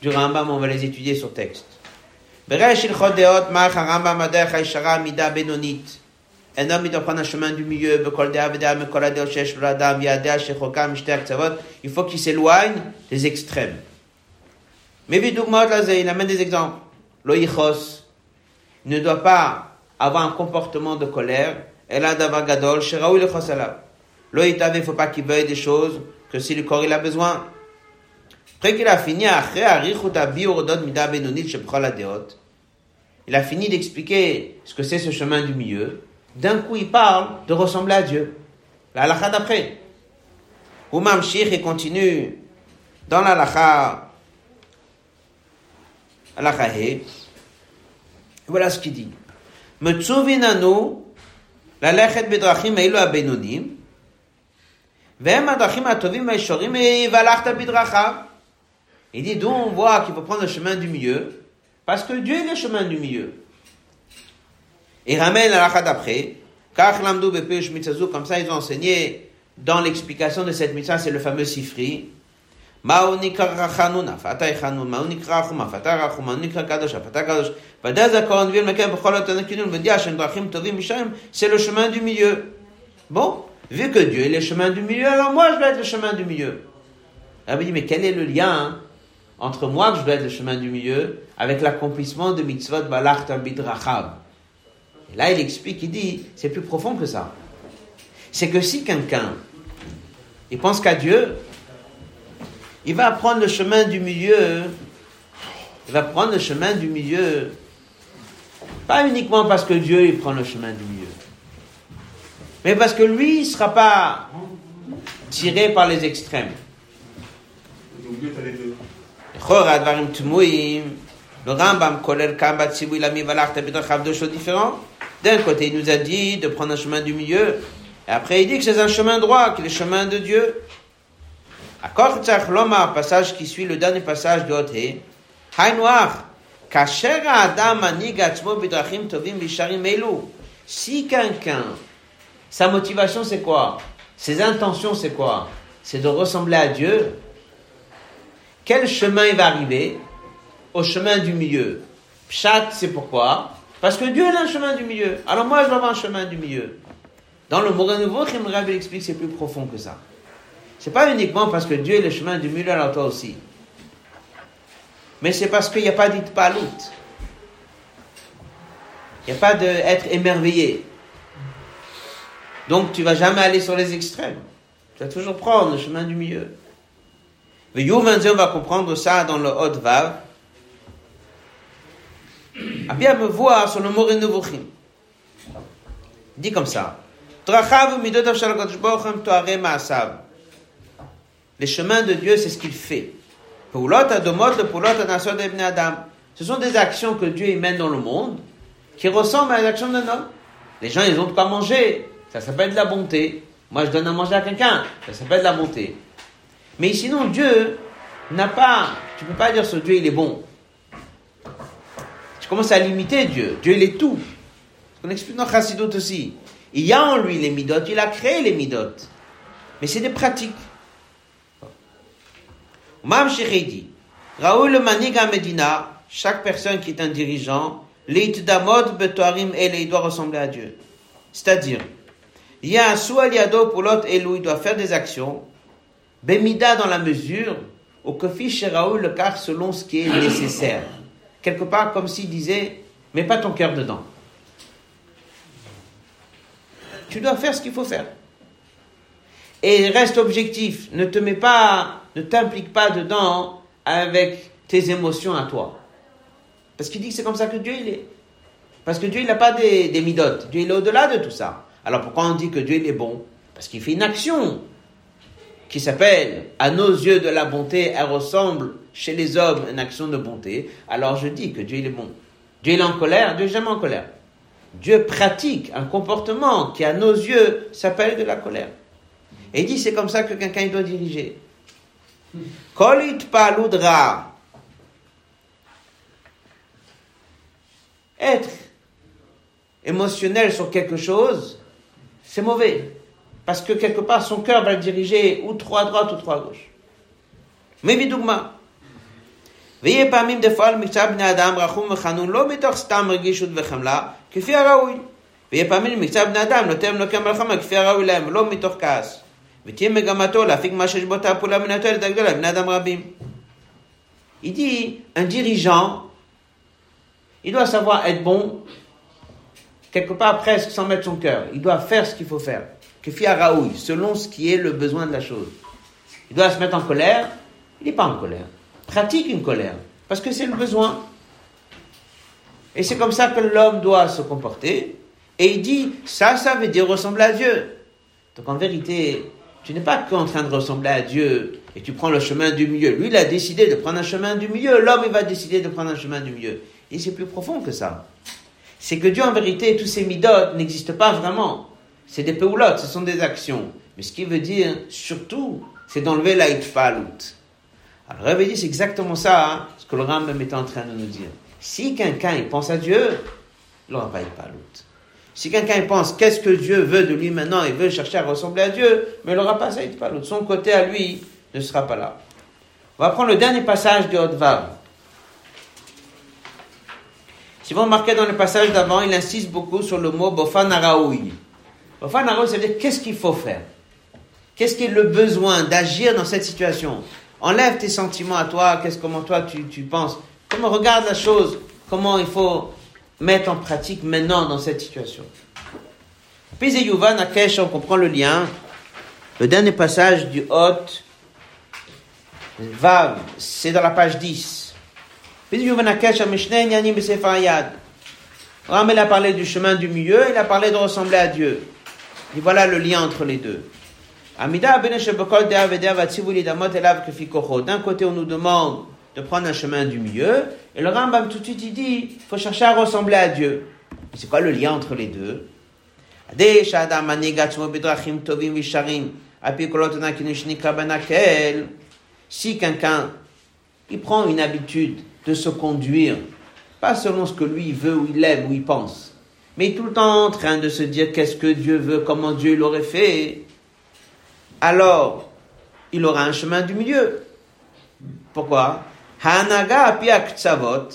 du Rambam, on va les étudier sur texte. Un homme, il doit prendre un chemin du milieu. Il faut qu'il s'éloigne des extrêmes. Mais il amène des exemples. Loïchos ne doit pas avoir un comportement de colère. Elle a gadol, il ne faut pas qu'il veuille des choses que si le corps il a besoin. Après qu'il a fini, il a fini d'expliquer ce que c'est ce chemin du milieu. D'un coup, il parle de ressembler à Dieu. La halakha d'après. Oumam Shir, continue dans la halakha Voilà ce qu'il dit. Metzuvinanu, la lechet bedrachim eilu abenonim, vem adrachim atovim aishorim et valachta bidrachav. Il dit, d'où on voit qu'il faut prendre le chemin du milieu, parce que Dieu est le chemin du milieu. Et ramène la lacha d'après, car comme ça ils ont enseigné dans l'explication de cette mitzvah, c'est le fameux sifri. C'est le chemin du milieu. Bon, vu que Dieu est le chemin du milieu, alors moi je dois être le chemin du milieu. Me dit, mais quel est le lien entre moi, que je dois être le chemin du milieu, avec l'accomplissement de mitzvot balach bidrachav. Et là, il explique, il dit, c'est plus profond que ça. C'est que si quelqu'un, il pense qu'à Dieu, il va prendre le chemin du milieu, il va prendre le chemin du milieu, pas uniquement parce que Dieu, il prend le chemin du milieu, mais parce que lui, ne sera pas tiré par les extrêmes. D'un côté, il nous a dit de prendre un chemin du milieu, et après il dit que c'est un chemin droit, que le chemin de Dieu. Loma, passage qui suit le dernier passage de Hote, Haïnoir, Kacher Adam Bidrachim Tovim Bisharim. Si quelqu'un, sa motivation c'est quoi? Ses intentions c'est quoi? C'est de ressembler à Dieu quel chemin il va arriver? Au chemin du milieu. Pshat, c'est pourquoi? Parce que Dieu a un chemin du milieu. Alors moi, je dois avoir un chemin du milieu. Dans le Morin Nouveau, Rabbi explique c'est plus profond que ça. C'est pas uniquement parce que Dieu est le chemin du milieu, alors toi aussi. Mais c'est parce qu'il n'y a pas dit. Il n'y a pas d'être émerveillé. Donc tu vas jamais aller sur les extrêmes. Tu vas toujours prendre le chemin du milieu. Le on va comprendre ça dans le Hot Vav. A bien me voir sur le Moré Nevuchim. Dit comme ça. Les chemins de Dieu, c'est ce qu'il fait. Ce sont des actions que Dieu mène dans le monde qui ressemblent à l'actions d'un homme. Les gens, ils ont de quoi manger. Ça s'appelle de la bonté. Moi, je donne à manger à quelqu'un. Ça s'appelle de la bonté. Mais sinon, Dieu n'a pas, tu peux pas dire ce Dieu il est bon. Tu commences à limiter Dieu? Dieu il est tout. On explique dans Chassidot aussi. Il y a en lui les midotes, il a créé les midotes. Mais c'est des pratiques. Mam dit, Raoul le Medina, chaque personne qui est un dirigeant, damod betoarim il doit ressembler à Dieu. C'est-à-dire, il y a un soualiado pour l'autre elou, il doit faire des actions, Bemida dans la mesure, au kofi Raoul le car selon ce qui est nécessaire. Quelque part comme s'il disait, mets pas ton cœur dedans. Tu dois faire ce qu'il faut faire. Et reste objectif. Ne te mets pas, ne t'implique pas dedans avec tes émotions à toi. Parce qu'il dit que c'est comme ça que Dieu il est. Parce que Dieu il n'a pas des, des midotes. Dieu il est au-delà de tout ça. Alors pourquoi on dit que Dieu il est bon? Parce qu'il fait une action qui s'appelle à nos yeux de la bonté, elle ressemble chez les hommes une action de bonté, alors je dis que Dieu est bon. Dieu est en colère, Dieu n'est jamais en colère. Dieu pratique un comportement qui à nos yeux s'appelle de la colère. Et il dit c'est comme ça que quelqu'un doit diriger. Kolit paludra. Être émotionnel sur quelque chose, c'est mauvais. Parce que quelque part, son cœur va le diriger ou trop à droite ou trop à gauche. Mais Vidougma, ויהיה פעמים דפועל מקצת בני אדם רחום וחנון לא מתוך סתם רגישות וחמלה, כפי הראוי. ויהיה פעמים מקצת בני אדם נותן לוקם מלחמה כפי הראוי להם, ולא מתוך כעס. ותהיה מגמתו להפיק מה שיש בו את הפעולה מן התועלת הגדולה לבני אדם רבים. Il dit, un dirigeant, il doit savoir être bon, quelque part presque sans mettre son cœur. Il doit faire ce qu'il faut faire. Que Raoui, selon ce qui est le besoin de la chose. Il doit se mettre en colère, il n'est pas en colère. Pratique une colère, parce que c'est le besoin. Et c'est comme ça que l'homme doit se comporter. Et il dit, ça, ça veut dire ressembler à Dieu. Donc en vérité, tu n'es pas qu'en train de ressembler à Dieu et tu prends le chemin du milieu. Lui, il a décidé de prendre un chemin du milieu. L'homme, il va décider de prendre un chemin du milieu. Et c'est plus profond que ça. C'est que Dieu, en vérité, tous ces midotes n'existent pas vraiment. C'est des peulotes, ce sont des actions. Mais ce qui veut dire, surtout, c'est d'enlever la Alors, le dit, c'est exactement ça, hein, ce que le Rambam est en train de nous dire. Si quelqu'un pense à Dieu, il n'aura pas Itpalut. Si quelqu'un pense qu'est-ce que Dieu veut de lui maintenant, il veut chercher à ressembler à Dieu, mais il n'aura pas ça Itpalut. Son côté à lui ne sera pas là. On va prendre le dernier passage de Hotvav. Si vous remarquez dans le passage d'avant, il insiste beaucoup sur le mot Bofanaraoui. Bofanaraoui, ça veut dire qu'est-ce qu'il faut faire? Qu'est-ce qui est le besoin d'agir dans cette situation? Enlève tes sentiments à toi, qu'est-ce comment toi tu, tu penses Comment regarde la chose Comment il faut mettre en pratique maintenant dans cette situation Puis Yuvan Akesh, on comprend le lien. Le dernier passage du Hot, Vav, c'est dans la page 10. Puis Yuvan Akesh, Nyanim Yad. Ram, il a parlé du chemin du milieu, il a parlé de ressembler à Dieu. Et voilà le lien entre les deux. D'un côté, on nous demande de prendre un chemin du milieu. Et le Rambam tout de suite il dit, il faut chercher à ressembler à Dieu. C'est quoi le lien entre les deux? Si quelqu'un il prend une habitude de se conduire, pas selon ce que lui veut ou il aime ou il pense, mais tout le temps en train de se dire qu'est-ce que Dieu veut, comment Dieu l'aurait fait, alors il aura un chemin du milieu. Pourquoi? Hanaga tzavot,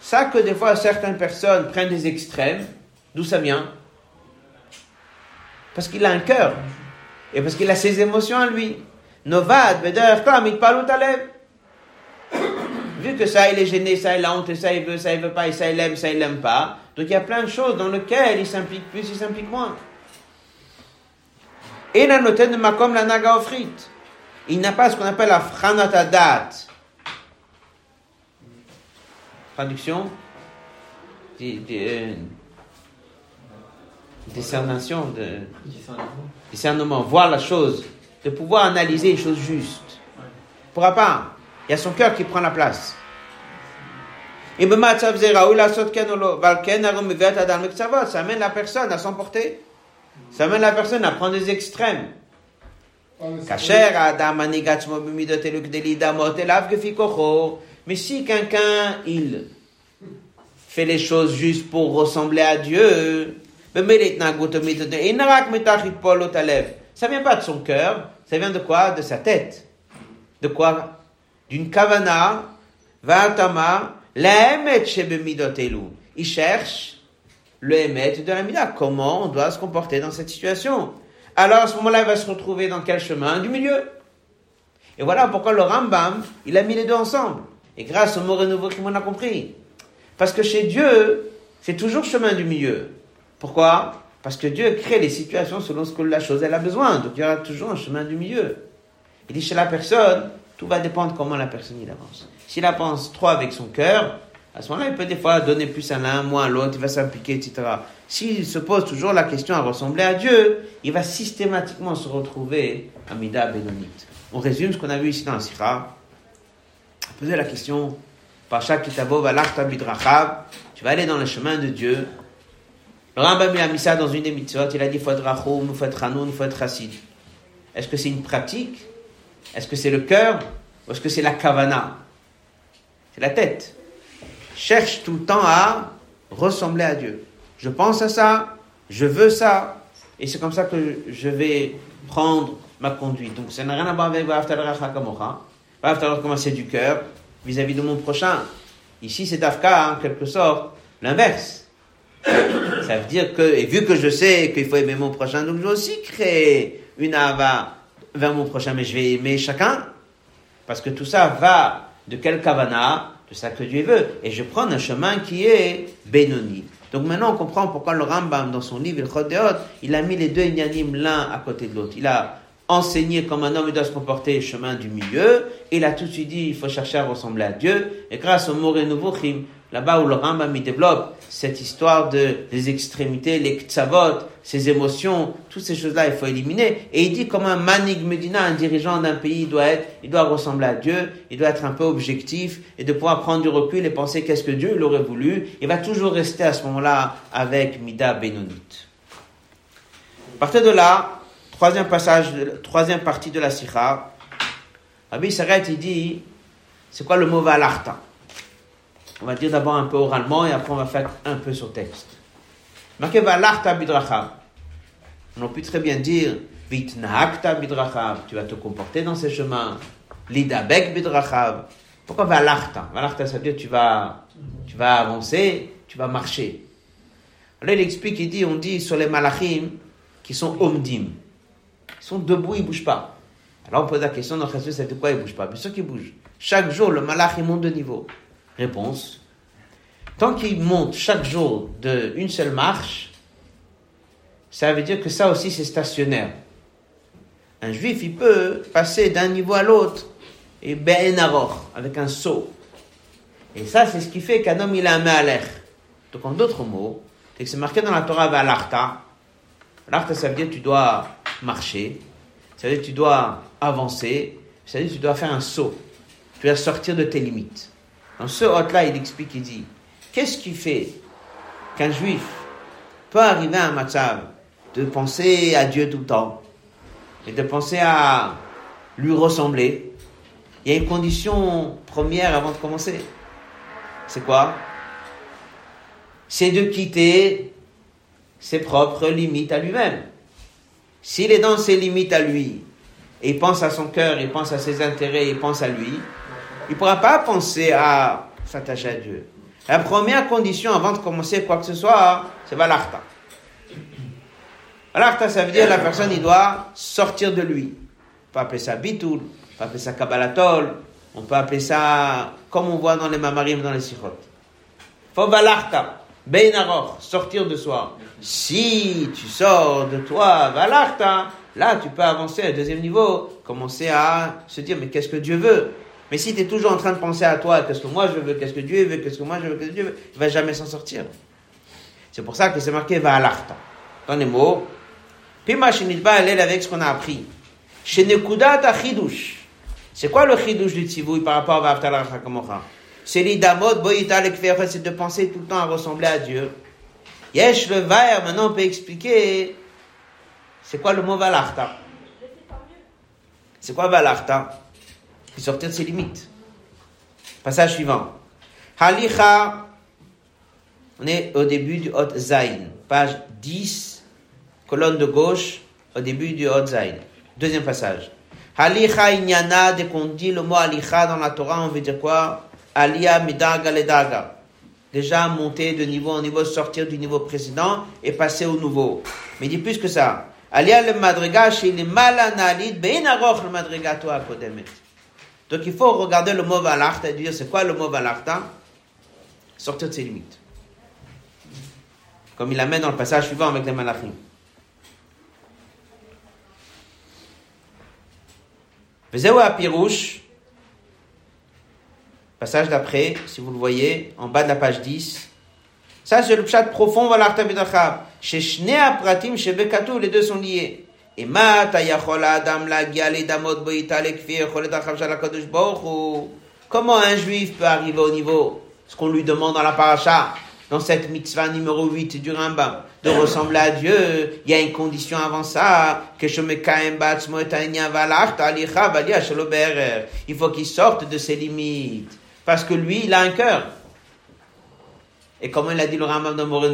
ça que des fois certaines personnes prennent des extrêmes, d'où ça vient? Parce qu'il a un cœur et parce qu'il a ses émotions en lui. Novad, Vu que ça, il est gêné, ça, il a honte, ça, il veut, ça, il veut pas, ça, il aime, ça, il aime pas. Donc il y a plein de choses dans lesquelles il s'implique plus, il s'implique moins. Et la noten de Makom la Naga Ofrit. Il n'a pas ce qu'on appelle la Franatadat traduction? Euh, discernation, discernement, voir la chose, de pouvoir analyser une chose juste. Il pourra pas. Il y a son cœur qui prend la place. Ça amène la personne à s'emporter. Ça amène la personne à prendre des extrêmes. Mais si quelqu'un, il fait les choses juste pour ressembler à Dieu, ça vient pas de son cœur, ça vient de quoi? De sa tête. De quoi? D'une kavana, va'atama, Il cherche le émet de la mida. Comment on doit se comporter dans cette situation? Alors à ce moment-là, il va se retrouver dans quel chemin? Du milieu. Et voilà pourquoi le Rambam, il a mis les deux ensemble. Et grâce au mot renouveau qu'on a compris. Parce que chez Dieu, c'est toujours chemin du milieu. Pourquoi? Parce que Dieu crée les situations selon ce que la chose elle a besoin. Donc il y aura toujours un chemin du milieu. Il dit chez la personne, tout va dépendre comment la personne il avance. S'il avance trop avec son cœur, à ce moment-là, il peut des fois donner plus à l'un, moins à l'autre, il va s'impliquer, etc. S'il se pose toujours la question à ressembler à Dieu, il va systématiquement se retrouver à Mida Bénonite. On résume ce qu'on a vu ici dans la Sira poser la question, chaque Kitabo tu vas aller dans le chemin de Dieu. Le Rambam a mis ça dans une des mitzvot, il a dit faut être Rachum, faut être Hanoun, faut être Chassid. Est-ce que c'est une pratique? Est-ce que c'est le cœur? Ou est-ce que c'est la kavana? C'est la tête. Cherche tout le temps à ressembler à Dieu. Je pense à ça, je veux ça, et c'est comme ça que je vais prendre ma conduite. Donc ça n'a rien à voir avec alors comment c'est du cœur vis-à-vis de mon prochain. Ici, c'est Afka, en quelque sorte, l'inverse. Ça veut dire que, et vu que je sais qu'il faut aimer mon prochain, donc je vais aussi créer une ava vers mon prochain, mais je vais aimer chacun. Parce que tout ça va de quel kavana, de ça que Dieu veut. Et je prends un chemin qui est Benoni. Donc maintenant on comprend pourquoi le Rambam, dans son livre Il il a mis les deux inyanim l'un à côté de l'autre. Il a enseigné comme un homme doit se comporter chemin du milieu. Il a tout de suite dit il faut chercher à ressembler à Dieu. Et grâce au Moré Nouvochim, là-bas où le Rambam il développe cette histoire de, des extrémités, les ktsavot, ces émotions, toutes ces choses-là, il faut éliminer. Et il dit comme un manig medina, un dirigeant d'un pays doit être, il doit ressembler à Dieu, il doit être un peu objectif et de pouvoir prendre du recul et penser qu'est-ce que Dieu l'aurait voulu. Il va toujours rester à ce moment-là avec Mida Benonit. À partir de là, troisième passage, troisième partie de la Sikha, Rabbi s'arrête, il dit, c'est quoi le mot valarta? On va dire d'abord un peu oralement et après on va faire un peu sur texte. Marqué Valarta bidrachav. On peut très bien dire bidrachav. Tu vas te comporter dans ces chemins. Lidabek bidrachav. Pourquoi Valarta Valarta, ça veut dire tu vas, tu vas avancer, tu vas marcher. Alors il explique, il dit, on dit sur les malachim qui sont omdim. Ils sont debout, ils ne bougent pas. Alors on pose la question dans Jésus, c'est de quoi ils ne bougent pas? Bien sûr qu'ils bougent. Chaque jour, le malach, il monte de niveau. Réponse. Tant qu'il monte chaque jour de une seule marche, ça veut dire que ça aussi c'est stationnaire. Un juif, il peut passer d'un niveau à l'autre et ben avec un saut. Et ça, c'est ce qui fait qu'un homme, il a un l'air. Donc, en d'autres mots, c'est que c'est marqué dans la Torah l'arta. L'arta, ça veut dire que tu dois marcher. Ça veut dire que tu dois avancer. Ça veut dire que tu dois faire un saut. Tu dois sortir de tes limites. Dans ce hôte-là, il explique, il dit, qu'est-ce qui fait qu'un juif peut arriver à un matzav de penser à Dieu tout le temps et de penser à lui ressembler? Il y a une condition première avant de commencer. C'est quoi? C'est de quitter ses propres limites à lui-même. S'il est dans ses limites à lui, et il pense à son cœur, il pense à ses intérêts, il pense à lui, il ne pourra pas penser à s'attacher à Dieu. La première condition avant de commencer quoi que ce soit, c'est Valarta. Valarta, ça veut dire la personne, il doit sortir de lui. On peut appeler ça Bitoul, on peut appeler ça Kabbalatol, on peut appeler ça, comme on voit dans les Mamarim, dans les Sichot. Faut Valarta, Beinaroch, sortir de soi. Si tu sors de toi, Valarta, là tu peux avancer un deuxième niveau, commencer à se dire, mais qu'est-ce que Dieu veut? Mais si tu es toujours en train de penser à toi, qu'est-ce que moi je veux, qu'est-ce que Dieu veut, qu'est-ce que moi je veux, qu'est-ce que Dieu veut, il va jamais s'en sortir. C'est pour ça que c'est marqué va à l'arta. Dans les mots, Pima elle est avec ce qu'on a appris. Ta chidush. C'est quoi le chidush du tzivouy par rapport à Vaftalar Hakamocha? C'est l'idamot c'est de penser tout le temps à ressembler à Dieu. Yesh le vaer, maintenant on peut expliquer c'est quoi le mot valarta. C'est quoi valarta? Sortir de ses limites. Passage suivant. Halicha, on est au début du Hot Zain, page 10, colonne de gauche, au début du Hot Zain. Deuxième passage. Halicha inyana, dès qu'on dit le mot halicha dans la Torah, on veut dire quoi? Alia midaga ledaga. Déjà monter de niveau en niveau, sortir du niveau précédent et passer au nouveau. Mais il dit plus que ça. Alia le madriga chez les malanalid, ben le madriga toi kodemet. Donc il faut regarder le mot valarta et dire c'est quoi le mot valarta Sortir de ses limites. Comme il amène dans le passage suivant avec les malachim. à Pirouche, passage d'après, si vous le voyez, en bas de la page 10. Ça, c'est le chat profond, Valarta Bidachab. Chez Shnea Pratim, chez Bekatou, les deux sont liés. Comment un juif peut arriver au niveau, ce qu'on lui demande dans la paracha, dans cette mitzvah numéro 8 du Rambam, de ressembler à Dieu, il y a une condition avant ça, que il faut qu'il sorte de ses limites, parce que lui, il a un cœur. Et comme il a dit le Rambam de Moré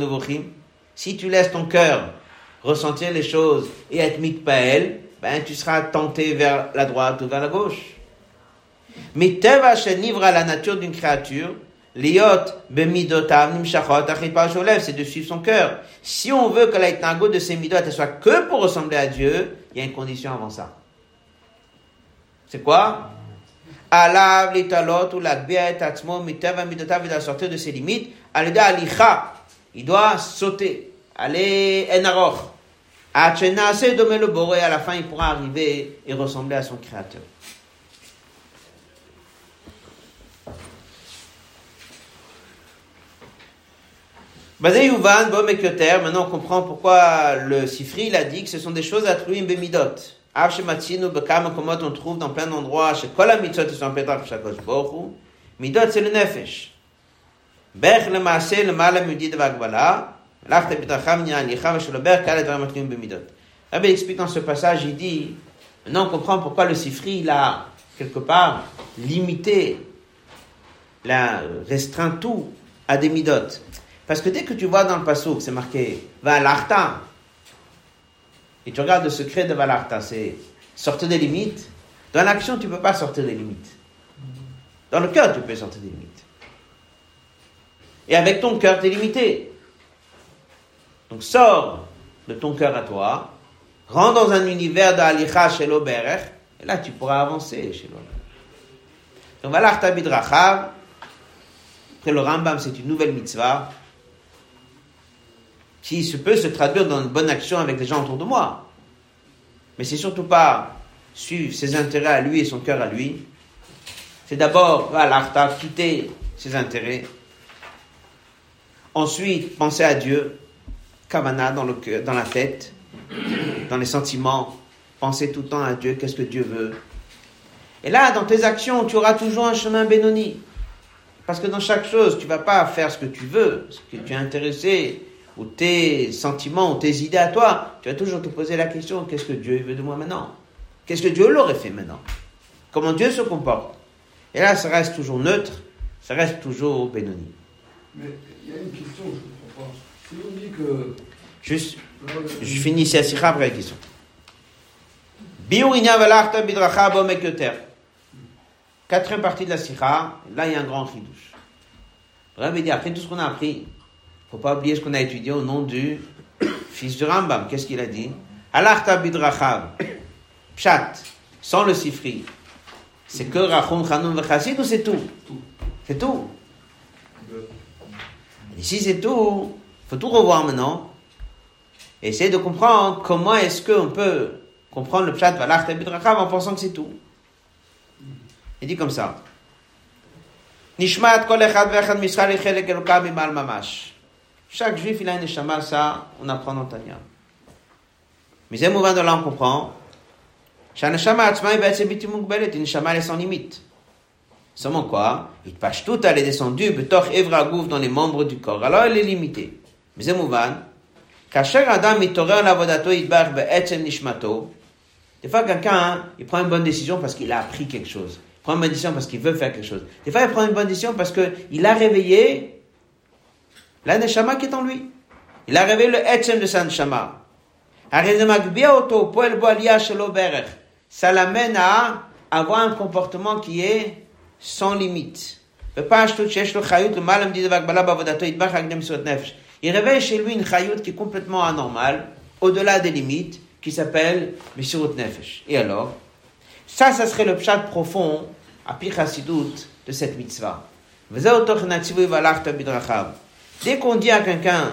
si tu laisses ton cœur ressentir les choses et être mitpael, ben, tu seras tenté vers la droite ou vers la gauche. Mais teva à la nature d'une créature, liot bemidotav nimshachot c'est de suivre son cœur. Si on veut que la de ces midot soit que pour ressembler à Dieu, il y a une condition avant ça. C'est quoi? Alav l'italot ou et atzmo miteva il doit sortir de ses limites. Alida alicha, il doit sauter, aller enaroch. À la fin il pourra arriver et ressembler à son créateur. Maintenant on comprend pourquoi le Sifri a dit que ce sont des choses à trouver bemidot. On trouve dans plein d'endroits bochu. Midot c'est le nefesh. Le le mal mudid vagbala. Rabbi explique dans ce passage, il dit, maintenant on comprend pourquoi le Sifri il a quelque part limité, restreint tout à des midot. Parce que dès que tu vois dans le passouk, c'est marqué Valarta, et tu regardes le secret de Valarta, c'est sortir des limites. Dans l'action, tu ne peux pas sortir des limites. Dans le cœur, tu peux sortir des limites. Et avec ton cœur, tu es limité. Donc sors de ton cœur à toi, rentre dans un univers d'Alicha chez l'Oberech, et là tu pourras avancer chez l'Oberech. Donc Valarta Bidrachav, après le Rambam, c'est une nouvelle mitzvah qui se peut se traduire dans une bonne action avec les gens autour de moi. Mais c'est surtout pas suivre ses intérêts à lui et son cœur à lui. C'est d'abord, l'arta, quitter ses intérêts. Ensuite, penser à Dieu, kavana dans le dans la tête, dans les sentiments. Penser tout le temps à Dieu, qu'est-ce que Dieu veut. Et là, dans tes actions, tu auras toujours un chemin bénoni. Parce que dans chaque chose, tu vas pas faire ce que tu veux, ce que tu es intéressé, ou tes sentiments, ou tes idées à toi, tu vas toujours te poser la question, qu'est-ce que Dieu veut de moi maintenant? Qu'est-ce que Dieu l'aurait fait maintenant? Comment Dieu se comporte? Et là, ça reste toujours neutre, ça reste toujours bénoni. Mais il y a une question, je ne comprends pas. Juste, je finis ici à Sikha après la question. Quatrième partie de la Sikha, là il y a un grand chidouche. Rabbi dit, après tout ce qu'on a appris, faut pas oublier ce qu'on a étudié au nom du fils du Rambam. Qu'est-ce qu'il a dit? Alarta bidrachav. Pshat. Sans le sifri. C'est que Rachum Chanun Vachassid ou c'est tout? C'est tout. Si c'est tout, faut tout revoir maintenant. Et de comprendre comment est-ce qu'on peut comprendre le pshat Valach Rachav en pensant que c'est tout. Il dit comme ça. Chaque juif, il a un neshama, ça, on apprend dans Tanya. Mais c'est mouvement de là, on comprend. Une neshama, est sans limite. Seulement quoi? Il passe tout, elle est descendue, dans les membres du corps. Alors elle est limitée. Mais זה מובן. כאשר האדם מתעורר לעבודתו יתברך בעצם נשמתו, des fois quelqu'un, il prend une bonne décision parce qu'il a appris quelque chose. Il prend une bonne décision parce qu'il veut faire quelque chose. Des fois, il prend une bonne décision parce qu'il a réveillé la neshama qui est en lui. Il a révélé le etzem de sa neshama. Ça l'amène à avoir un comportement qui est sans limite. Il réveille chez lui une chayut qui est complètement anormale, au-delà des limites, qui s'appelle Mishurut Nefesh. Et alors? Ça, ça serait le pshat profond, à Pichasidut, de cette mitzvah. Dès qu'on dit à quelqu'un,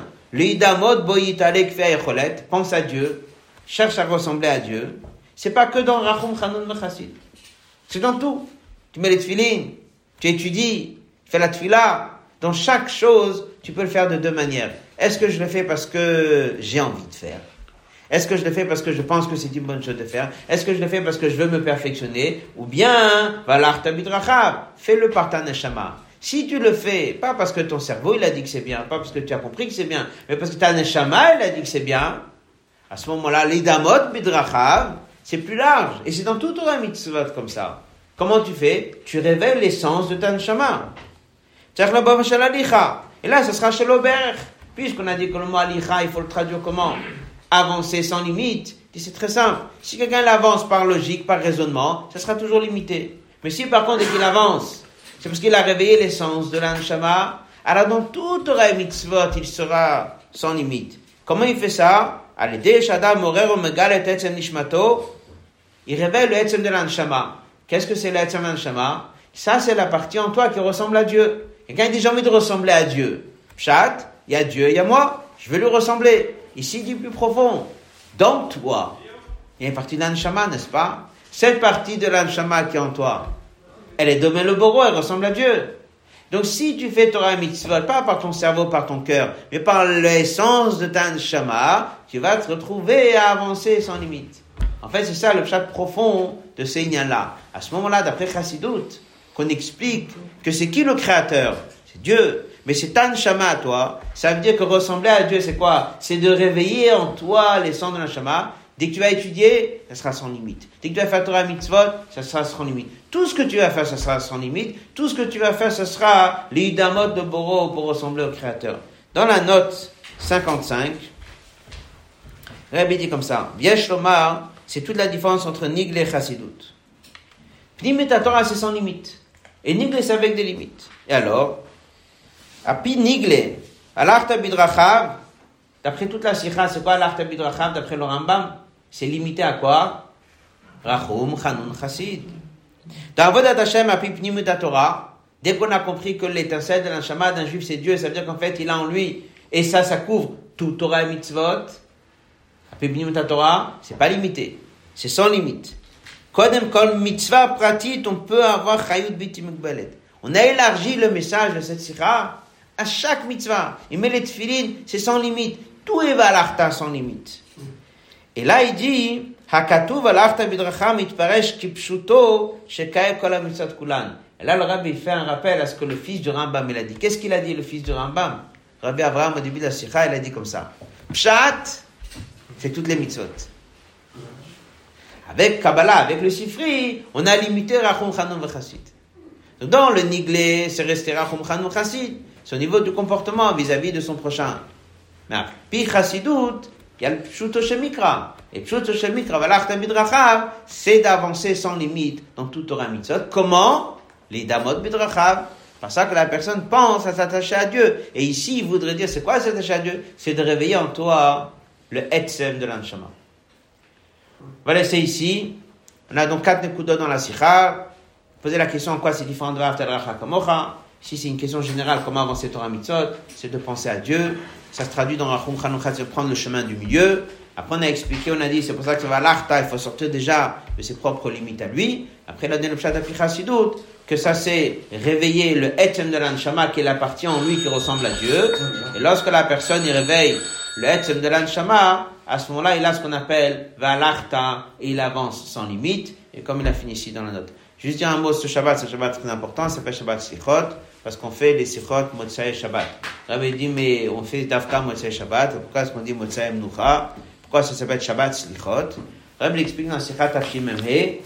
pense à Dieu, cherche à ressembler à Dieu, c'est pas que dans Rachum Chanun Chassid. C'est dans tout. Tu mets les tefilines, tu étudies, tu fais la tefila. Dans chaque chose, tu peux le faire de deux manières. Est-ce que je le fais parce que j'ai envie de faire? Est-ce que je le fais parce que je pense que c'est une bonne chose de faire? Est-ce que je le fais parce que je veux me perfectionner? Ou bien, fais-le par ta neshama. Si tu le fais, pas parce que ton cerveau il a dit que c'est bien, pas parce que tu as compris que c'est bien, mais parce que ta neshama il a dit que c'est bien, à ce moment-là, l'idamot bidrachav, c'est plus large. Et c'est dans tout Torah mitzvot comme ça. Comment tu fais? Tu révèles l'essence de ta neshama. Et là, ce sera chez l'auberge. Puisqu'on a dit que le mot alicha, il faut le traduire comment Avancer sans limite. C'est très simple. Si quelqu'un l'avance par logique, par raisonnement, ça sera toujours limité. Mais si par contre, dès qu'il avance c'est parce qu'il a réveillé l'essence de l'anshama. Alors dans toute Torah mitzvot, il sera sans limite. Comment il fait ça Il révèle le etzem de l'anshama. Qu'est-ce que c'est l'Etzem Neshama Ça, c'est la partie en toi qui ressemble à Dieu. Et il dit j'ai envie de ressembler à Dieu, chat, il y a Dieu, il y a moi, je veux lui ressembler. Ici, du plus profond, dans toi, il y a une partie de l'Anshama, n'est-ce pas? Cette partie de l'Anshama qui est en toi, elle est domaine le Boro, elle ressemble à Dieu. Donc si tu fais Torah mitzvot, pas par ton cerveau, par ton cœur, mais par l'essence de ta neshama, tu vas te retrouver à avancer sans limite. En fait, c'est ça le chat profond de ces là À ce moment-là, d'après Chassidut, qu'on explique que c'est qui le créateur? C'est Dieu. Mais c'est ta neshama à toi. Ça veut dire que ressembler à Dieu, c'est quoi? C'est de réveiller en toi l'essence de la neshama Dès que tu vas étudier, ça sera sans limite. Dès que tu vas faire Torah mitzvot, ça sera sans limite. Tout ce que tu vas faire, ça sera sans limite. Tout ce que tu vas faire, ce sera l'idamot de Boro pour ressembler au Créateur. Dans la note 55, Rabbi dit comme ça, Viesh Lomar, c'est toute la différence entre Nigle et Chassidut. Pnimet Torah, c'est sans limite. Et Nigle, c'est avec des limites. Et alors, Api Nigle, Alarta Bidrachav, d'après toute la sikha, c'est quoi l'Arta Bidrachav, d'après le Rambam? C'est limité à quoi? Rachum, Chanun, Chassid. Dans Avodat Hashem, à Torah, dès qu'on a compris que l'étincelle de l'anshama d'un juif c'est Dieu, ça veut dire qu'en fait il a en lui, et ça, ça couvre tout Torah et mitzvot. à Torah, c'est pas limité, c'est sans limite. Kodem kol mitzvah pratit, on peut avoir chayut biti On a élargi le message de cette sikha à chaque mitzvah. Il met les c'est sans limite. Tout est valarta sans limite. Et là, il dit, Hakatuv alachta bidracha mitparesh kipshuto shekae kol kulan. Et là, le rabbi fait un rappel à ce que le fils du Rambam, il a dit. Qu'est-ce qu'il a dit, le fils du Rambam? Rabbi Abraham, au début de la sikha, il a dit comme ça. Pshat, c'est toutes les mitzvot. Avec Kabbalah, avec le Sifri, on a limité Rachum Chanun Vachassid. Dans le Niglé, c'est resté Rachum Chanun Chassid. Au niveau du comportement vis-à-vis de son prochain. Mais puis Chassidut, il y a le Pshuto Shemikra. Et Pshuto Shemikra, Valachta c'est d'avancer sans limite dans tout Torah Mitzot. Comment? Les Damot Midrachav. Par ça que la personne pense à s'attacher à Dieu. Et ici, il voudrait dire, c'est quoi s'attacher à Dieu? C'est de réveiller en toi le Etzem de l'Anshama. Va laisser ici. On a donc quatre Nekudot dans la Sikha. Poser la question en quoi c'est différent de Vaftel Kamocha. Si c'est une question générale, comment avancer Torah Mitzot, c'est de penser à Dieu. Ça se traduit dans Rachum Chanukhat, c'est prendre le chemin du milieu. Après, on a expliqué, on a dit, c'est pour ça que va l'arta, il faut sortir déjà de ses propres limites à lui. Après, il a donné le pshat doute que ça c'est réveiller le etem de l'anshama qui la partie en lui qui ressemble à Dieu. Et lorsque la personne y réveille le etem de l'anshama, à ce moment-là, il a ce qu'on appelle valarta et il avance sans limite. Et comme il a fini ici dans la note. Juste dire un mot ce Shabbat, ce Shabbat très important, ça s'appelle Shabbat Sichot parce qu'on fait les sikhot Motsai Shabbat. Rabbi dit, mais on fait Dafka Motsai Shabbat, pourquoi est-ce qu'on dit Motsai Mnucha? Pourquoi ça s'appelle Shabbat Slichot Rabbi explique dans Sikhat Tafshim Memhe,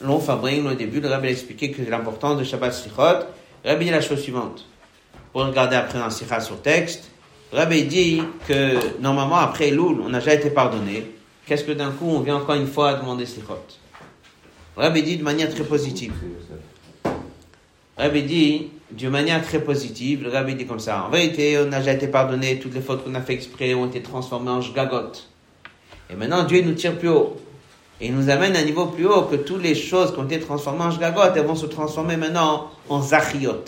long fabrique au début, le Rabbi a expliqué que l'importance de Shabbat Slichot. Rabbi dit la chose suivante. Pour regarder après dans Sikhat sur texte, Rabbi dit que normalement après Loul, on n'a déjà été pardonné. Qu'est-ce que d'un coup on vient encore une fois demander Slichot Rabbi dit de manière très positive. Rabbi dit d'une manière très positive, le Rabbi dit comme ça, en vérité, on a déjà été pardonné, toutes les fautes qu'on a fait exprès ont été transformées en jgagot. Et maintenant, Dieu nous tire plus haut. Et il nous amène à un niveau plus haut que toutes les choses qui ont été transformées en jgagot, elles vont se transformer maintenant en zachiot.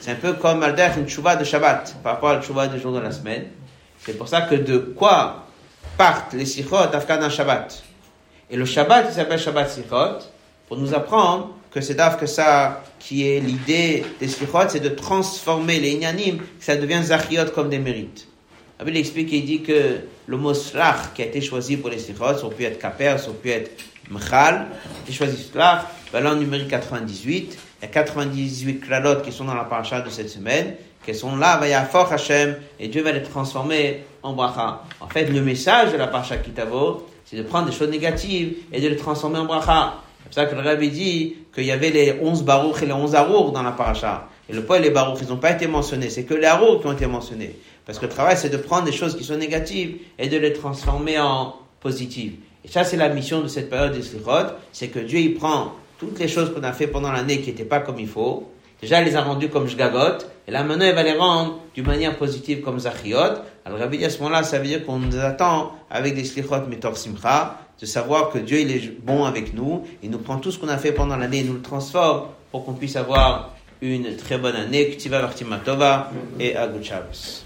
C'est un peu comme Alder, une chouva de Shabbat, par rapport à la chouva des jours de la semaine. C'est pour ça que de quoi partent les sichot d'Afghan Shabbat. Et le Shabbat, il s'appelle Shabbat Sichot, pour nous apprendre que c'est d'af ça, qui est l'idée des slichot, c'est de transformer les inyanim, que ça devient zachiot comme des mérites. il explique, il dit que le mot slach qui a été choisi pour les slichot, ça aurait pu être kaper, ça aurait pu être mchal, il choisi slach, ben numéro 98, il y a 98 klalot qui sont dans la paracha de cette semaine, qui sont là, va fort Hashem, et Dieu va les transformer en bracha. En fait, le message de la paracha Kitavo, c'est de prendre des choses négatives et de les transformer en bracha. C'est pour ça que le Rabbi dit qu'il y avait les 11 baruch et les 11 arour dans la paracha. Et le poil et les baruch, ils n'ont pas été mentionnés. C'est que les arour qui ont été mentionnés. Parce que le travail, c'est de prendre des choses qui sont négatives et de les transformer en positives. Et ça, c'est la mission de cette période des. C'est que Dieu, il prend toutes les choses qu'on a fait pendant l'année qui n'étaient pas comme il faut. Déjà, il les a rendues comme jgagot. Et là, maintenant, il va les rendre d'une manière positive comme zachiot. Alors, Rabbi à ce moment-là, ça veut dire qu'on nous attend avec des slichot metor simcha de savoir que Dieu il est bon avec nous, il nous prend tout ce qu'on a fait pendant l'année, il nous le transforme pour qu'on puisse avoir une très bonne année, Ktiva Vartimatova et. Shabbos.